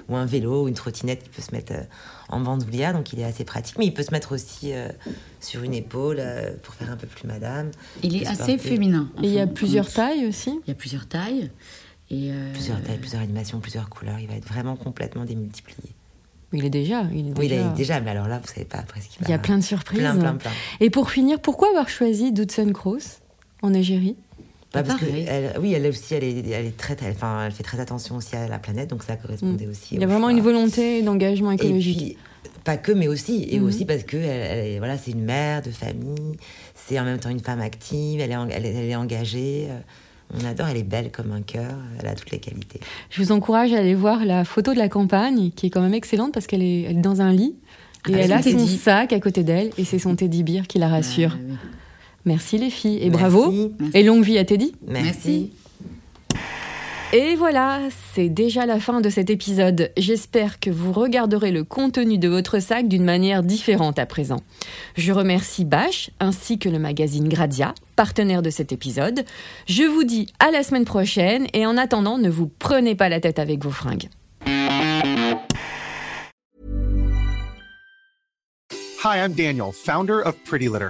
ou, un vélo ou une trottinette qui peut se mettre euh, en bandoulière. Donc, il est assez pratique. Mais il peut se mettre aussi euh, sur une épaule pour faire un peu plus madame. Il est assez féminin. Et il y a plusieurs tailles aussi Il y a plusieurs tailles. Et Plusieurs tailles, plusieurs animations, plusieurs couleurs. Il va être vraiment complètement démultiplié. Il est déjà. Il est oui, il est déjà, mais alors là, vous savez pas après ce qu'il Il y a plein de surprises. Plein, plein, plein. Et pour finir, pourquoi avoir choisi Dudson Cross en Algérie bah, parce que elle, oui, elle aussi, elle est, elle est très, enfin, elle fait très attention aussi à la planète, donc ça correspondait mm. aussi. Il y a vraiment une volonté d'engagement écologique. Et puis, pas que, mais aussi, et mm. aussi parce que elle, voilà, c'est une mère de famille, c'est en même temps une femme active, elle est, elle, est engagée. Euh, on adore, elle est belle comme un cœur, elle a toutes les qualités. Je vous encourage à aller voir la photo de la campagne, qui est quand même excellente parce qu'elle est, dans un lit et elle a son sac à côté d'elle et c'est son teddy bear qui la rassure. Merci les filles et bravo et longue vie à Teddy. Merci. Et voilà, c'est déjà la fin de cet épisode. J'espère que vous regarderez le contenu de votre sac d'une manière différente à présent. Je remercie Bash ainsi que le magazine Gradia, partenaire de cet épisode. Je vous dis à la semaine prochaine et en attendant, ne vous prenez pas la tête avec vos fringues. Hi, I'm Daniel, founder of Pretty Litter.